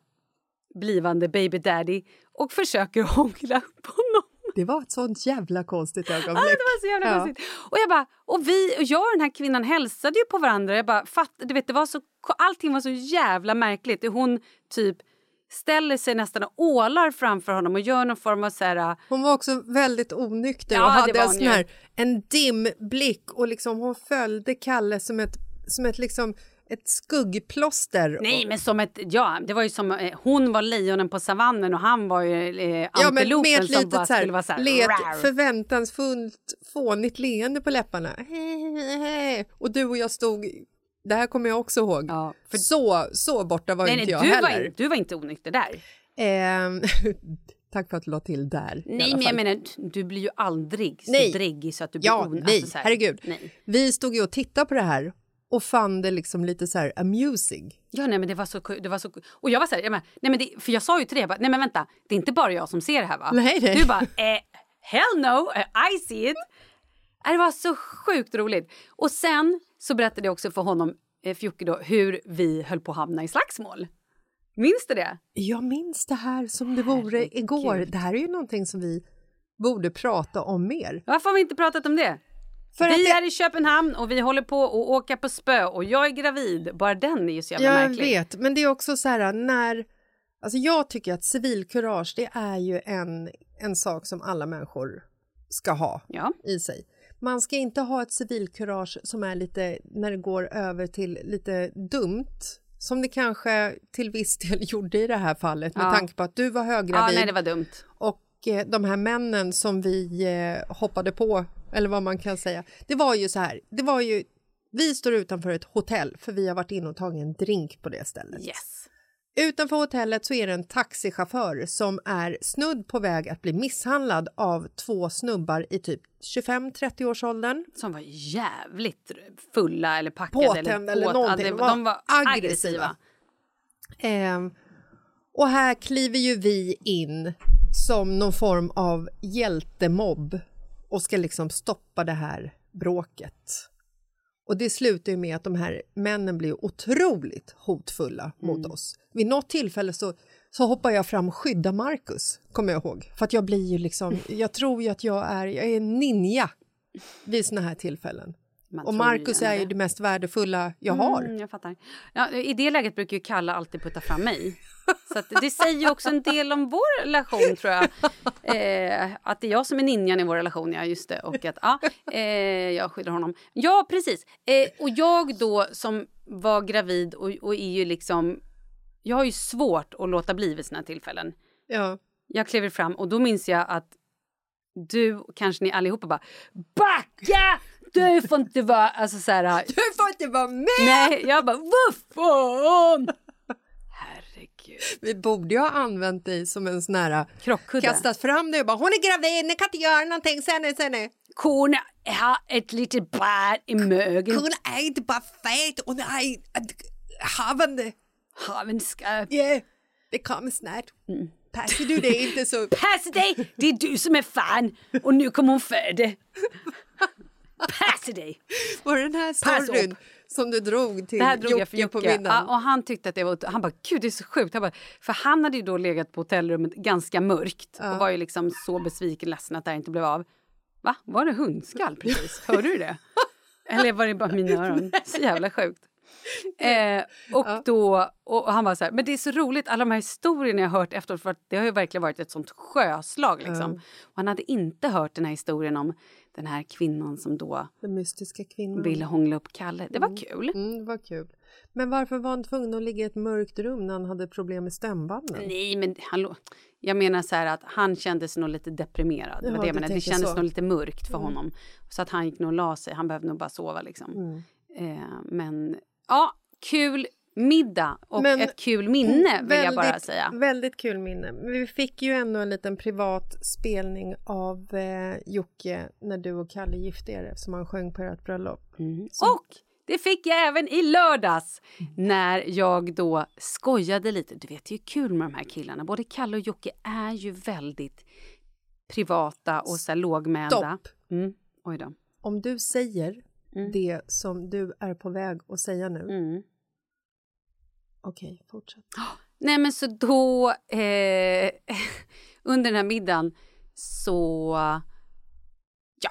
blivande baby daddy och försöker <laughs> hångla upp honom. Det var ett sånt jävla konstigt Ja, ögonblick. det var så jävla Ja. konstigt. Och jag bara, och vi och jag och den här kvinnan hälsade ju på varandra. Jag bara, fatt, du vet, det var så, allting var så jävla märkligt. Hon typ ställer sig nästan och ålar framför honom och gör någon form av så här... Hon var också väldigt onykter Ja, och hade en sån här en dim blick och liksom hon följde Kalle som ett, som ett liksom ett skuggplåster. Nej, men som ett... Ja, det var ju som... Eh, hon var lejonen på savannen och han var ju eh, Ja, antilopen ett som bara litet så skulle vara så här, let, rar. förväntansfullt fånigt leende på läpparna. Och du och jag stod, det här kommer jag också ihåg, Ja, för- så, så borta var Nej, inte nej, jag du heller. var, du var inte onykter där. Ehm, <laughs> tack för att du la till där. Nej, men jag menar, du blir ju aldrig så Nej. dräggig så att du blir Ja, on... nej, alltså så här, herregud. Nej. Vi stod ju och tittade på det här och fann det liksom lite så här amusing. Ja, nej, men det var så, det var så Och jag var så här, jag bara, nej, men det, för jag sa ju till dig, jag bara, nej men vänta, det är inte bara jag som ser det här va? Nej, nej. Du bara, eh, hell no, eh, I see it. Eh, Det var så sjukt roligt. Och sen så berättade jag också för honom, eh, för Jocke då, hur vi höll på att hamna i slagsmål. Minns du det? Jag minns det här som det vore Herregud. igår. Det här är ju någonting som vi borde prata om mer. Varför har vi inte pratat om det? För vi är i Köpenhamn och vi håller på att åka på spö och jag är gravid. Bara den är ju så jävla Jag märklig. vet, men det är också så här när... Alltså jag tycker att civilkurage, det är ju en, en sak som alla människor ska ha Ja. i sig. Man ska inte ha ett civilkurage som är lite, när det går över till lite dumt, som det kanske till viss del <laughs> gjorde i det här fallet med Ja. tanke på att du var ja, höggravid nej det var dumt. och eh, de här männen som vi eh, hoppade på, eller vad man kan säga. Det var ju så här, det var ju, vi står utanför ett hotell för vi har varit inne och tagit en drink på det stället. Yes. Utanför hotellet så är det en taxichaufför som är snudd på väg att bli misshandlad av två snubbar i typ 25-30-årsåldern. Som var jävligt fulla eller packade. Påtända eller påt- någonting. De var de var aggressiva. aggressiva. Ehm, Och här kliver ju vi in som någon form av hjältemobb och ska liksom stoppa det här bråket. Och det slutar ju med att de här männen blir otroligt hotfulla mot oss. Vid något tillfälle så, så hoppar jag fram och skyddar Marcus, kommer jag ihåg. För att jag blir ju liksom, jag tror ju att jag är, jag är en ninja vid såna här tillfällen. Man Och Marcus är ju det. mest värdefulla jag har. Mm, jag fattar. Ja, I det läget brukar ju Kalle alltid putta fram mig. <laughs> Så det säger ju också en del om vår relation, tror jag. Eh, att det är jag som är ninjan i vår relation, ja. Just det. Och att ja, eh, jag skyddar honom. Ja, precis. Eh, och jag då som var gravid och, och är ju liksom... Jag har ju svårt att låta bli vid såna tillfällen. Ja. Jag kliver fram och då minns jag att du, kanske ni allihopa bara Backa! Du får inte vara... Alltså så här, Du får inte vara med! Nej, jag bara vad fan! Herregud. Vi borde ju ha använt dig som en sån här... Krockkudde. Kastat fram dig och bara hon är gravid, ni kan inte göra någonting, sen är sen är. Kon har ett litet barn i mögen. Hon är inte bara fet, hon är havande. Havandeskap. Yeah. Det kommer snart. Passar du det inte så... Passa dig! Det är du som är fan och nu kommer hon föda. Passa dig! Var det den här storyn som du drog till Det här drog jag för Jocke på Jocke. Ja, middagen? och han tyckte att det var... Han bara, gud det är så sjukt. Han bara, för han hade ju då legat på hotellrummet ganska mörkt och var ju liksom så besviken ledsen att det här inte blev av. Va? Var det hundskall precis? <laughs> Hörde du det? Eller var det bara mina öron? <laughs> Så jävla sjukt. Eh, och då, och han var så här, men det är så roligt alla de här historierna jag har hört efteråt för det har ju verkligen varit ett sånt sjöslag liksom. Och han hade inte hört den här historien om den här kvinnan som då Den mystiska kvinnan. ville hångla upp Kalle. Det var kul. Mm, det var kul. Men varför var han tvungen att ligga i ett mörkt rum när han hade problem med stämbanden? Nej, men hallå. Jag menar så här att han kände sig nog lite deprimerad. Jaha, det, jag menar. det kändes så. nog lite mörkt för honom. Så att han gick nog och la sig. Han behövde nog bara sova liksom. Mm. Eh, men ja, kul middag och Men- ett kul minne vill jag bara säga. Väldigt kul minne. Men Vi fick ju ändå en liten privat spelning av eh, Jocke när du och Kalle gifte er eftersom han sjöng på ert bröllop. Och det fick jag även i lördags när jag då skojade lite. Du vet, det är ju kul med de här killarna. Både Kalle och Jocke är ju väldigt privata och så här lågmälda. Stopp! Mm. Oj då. Om du säger Mm. det som du är på väg att säga nu. Mm. Okej, fortsätt. Nej, men så då... Eh, <laughs> under den här middagen så... Ja,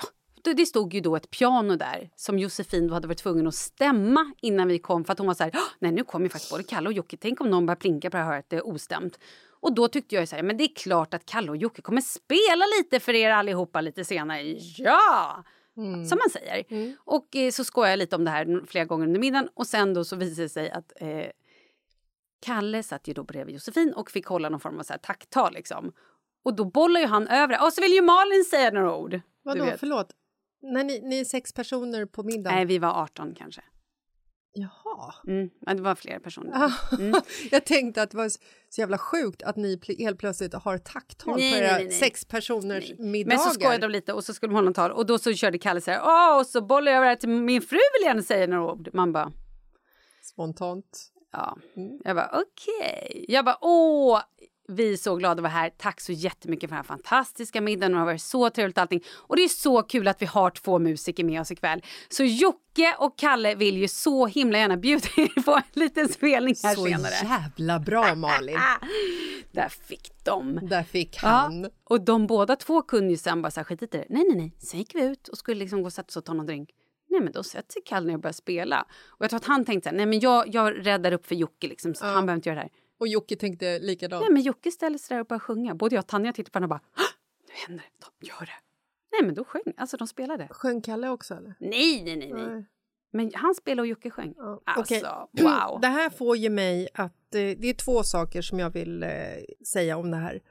det, stod ju då ett piano där som Josefin hade varit tvungen att stämma innan vi kom för att hon var så här, "Åh, nej nu kommer ju faktiskt både Kalle och Jocke, tänk om någon börjar plinka på det här att det är ostämt. Och då tyckte jag så här, men det är klart att Kalle och Jocke kommer spela lite för er allihopa lite senare. Ja! Som man säger. Och eh, så skojade jag lite om det här flera gånger under middagen och sen då så visade det sig att eh, Kalle satt ju då bredvid Josefin och fick hålla någon form av så här tacktal. Liksom. Och då bollar ju han över. Och så vill ju Malin säga några ord. Vadå, förlåt? När ni, ni är sex personer på middagen? Nej, vi var 18 kanske. Jaha. Mm. Ja, det var flera personer. Ah, <laughs> Jag tänkte att det var så jävla sjukt att ni helt plötsligt har tacktal Nej, på era nej, nej. sex personers Nej. middagar. Men så skojade de lite och så skulle de hålla tal. Och då så körde Kalle så här. Åh, och så bollar jag över det till min fru vill gärna säga några ord. Man bara, Spontant. Ja. Mm. Jag bara okej. Jag bara åh. Vi är så glada att vara här. Tack så jättemycket för den här fantastiska middagen. Det har varit så trevligt allting. Och det är så kul att vi har två musiker med oss ikväll. Så Jocke och Kalle vill ju så himla gärna bjuda er på en liten spelning här Så senare. jävla bra, Malin. <laughs> Där fick de. Där fick han. Ja, och de båda två kunde ju sen bara så här, skit i det. Nej, nej, nej. Sen gick vi ut och skulle liksom gå och sätta oss och ta någon drink. Nej, men då sätter sig Kalle ner och börjar spela. Och jag tror att han tänkte nej men jag, jag räddar upp för Jocke liksom, så han behöver inte göra det här. Och Jocke tänkte likadant. Nej, men Jocke ställer sig där och börjar sjunga. Både jag och Tanja tittade på honom och bara, "Hå! nu händer det. De gör det. Nej, men då sjöng, alltså de spelade. Sjöng Kalle också eller? Nej, nej, nej, nej. Men han spelade och Jocke sjöng. Ja, Alltså, okej. wow. <clears throat> Det här får ju mig att... Eh, det är två saker som jag vill eh, säga om det här.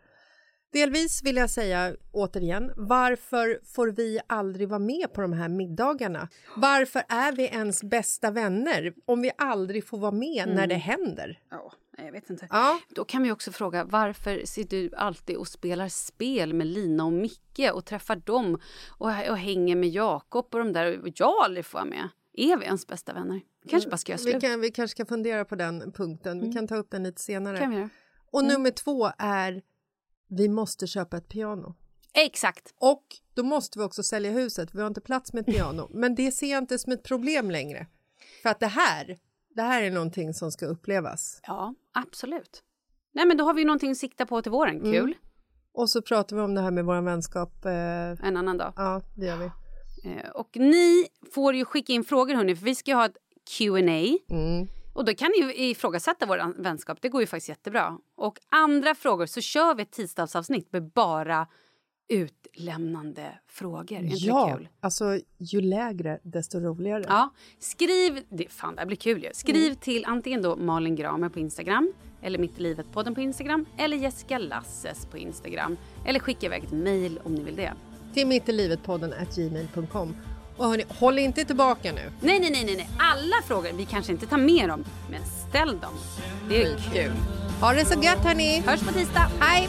Delvis vill jag säga återigen, varför får vi aldrig vara med på de här middagarna? Varför är vi ens bästa vänner om vi aldrig får vara med när det händer? Ja, jag vet inte. Ja, Då kan ju också fråga varför ser du alltid och spelar spel med Lina och Micke och träffar dem och, och hänger med Jakob och de där och jag aldrig får vara med? Är vi ens bästa vänner? Kanske bara ska göra vi, kan, vi kanske ska fundera på den punkten. Mm. Vi kan ta upp den lite senare. Vi. Och nummer två är vi måste köpa ett piano. Exakt. Och då måste vi också sälja huset. Vi har inte plats med ett piano. <laughs> Men det ser jag inte som ett problem längre. För att det här, det här är någonting som ska upplevas. Ja, absolut. Nej, men då har vi ju någonting att sikta på till våren. Kul. Mm. Och så pratar vi om det här med vår vänskap. Eh, En annan dag. ja, det gör vi. Eh, Och ni får ju skicka in frågor hörni, för vi ska ju ha ett Q&A. Mm. Och då kan ni ju ifrågasätta vår vänskap, det går ju faktiskt jättebra. Och andra frågor så kör vi ett tisdagsavsnitt med bara utlämnande frågor. Är inte Ja, kul? alltså ju lägre desto roligare. Ja, skriv, det, fan det här blir kul ju. Skriv Mm. till antingen då Malin Gramer på Instagram, eller Mitt i livet-podden på Instagram, eller Jessica Lasses på Instagram. Eller skicka iväg ett mejl om ni vill det. Till mittilivetpodden at gmail.com. Och hörni, håll inte tillbaka nu. Nej, nej, nej, nej, alla frågor, vi kanske inte tar med dem, men ställ dem. Det är kul. Ha det så gött hörni! Hörs på tisdag. Hej!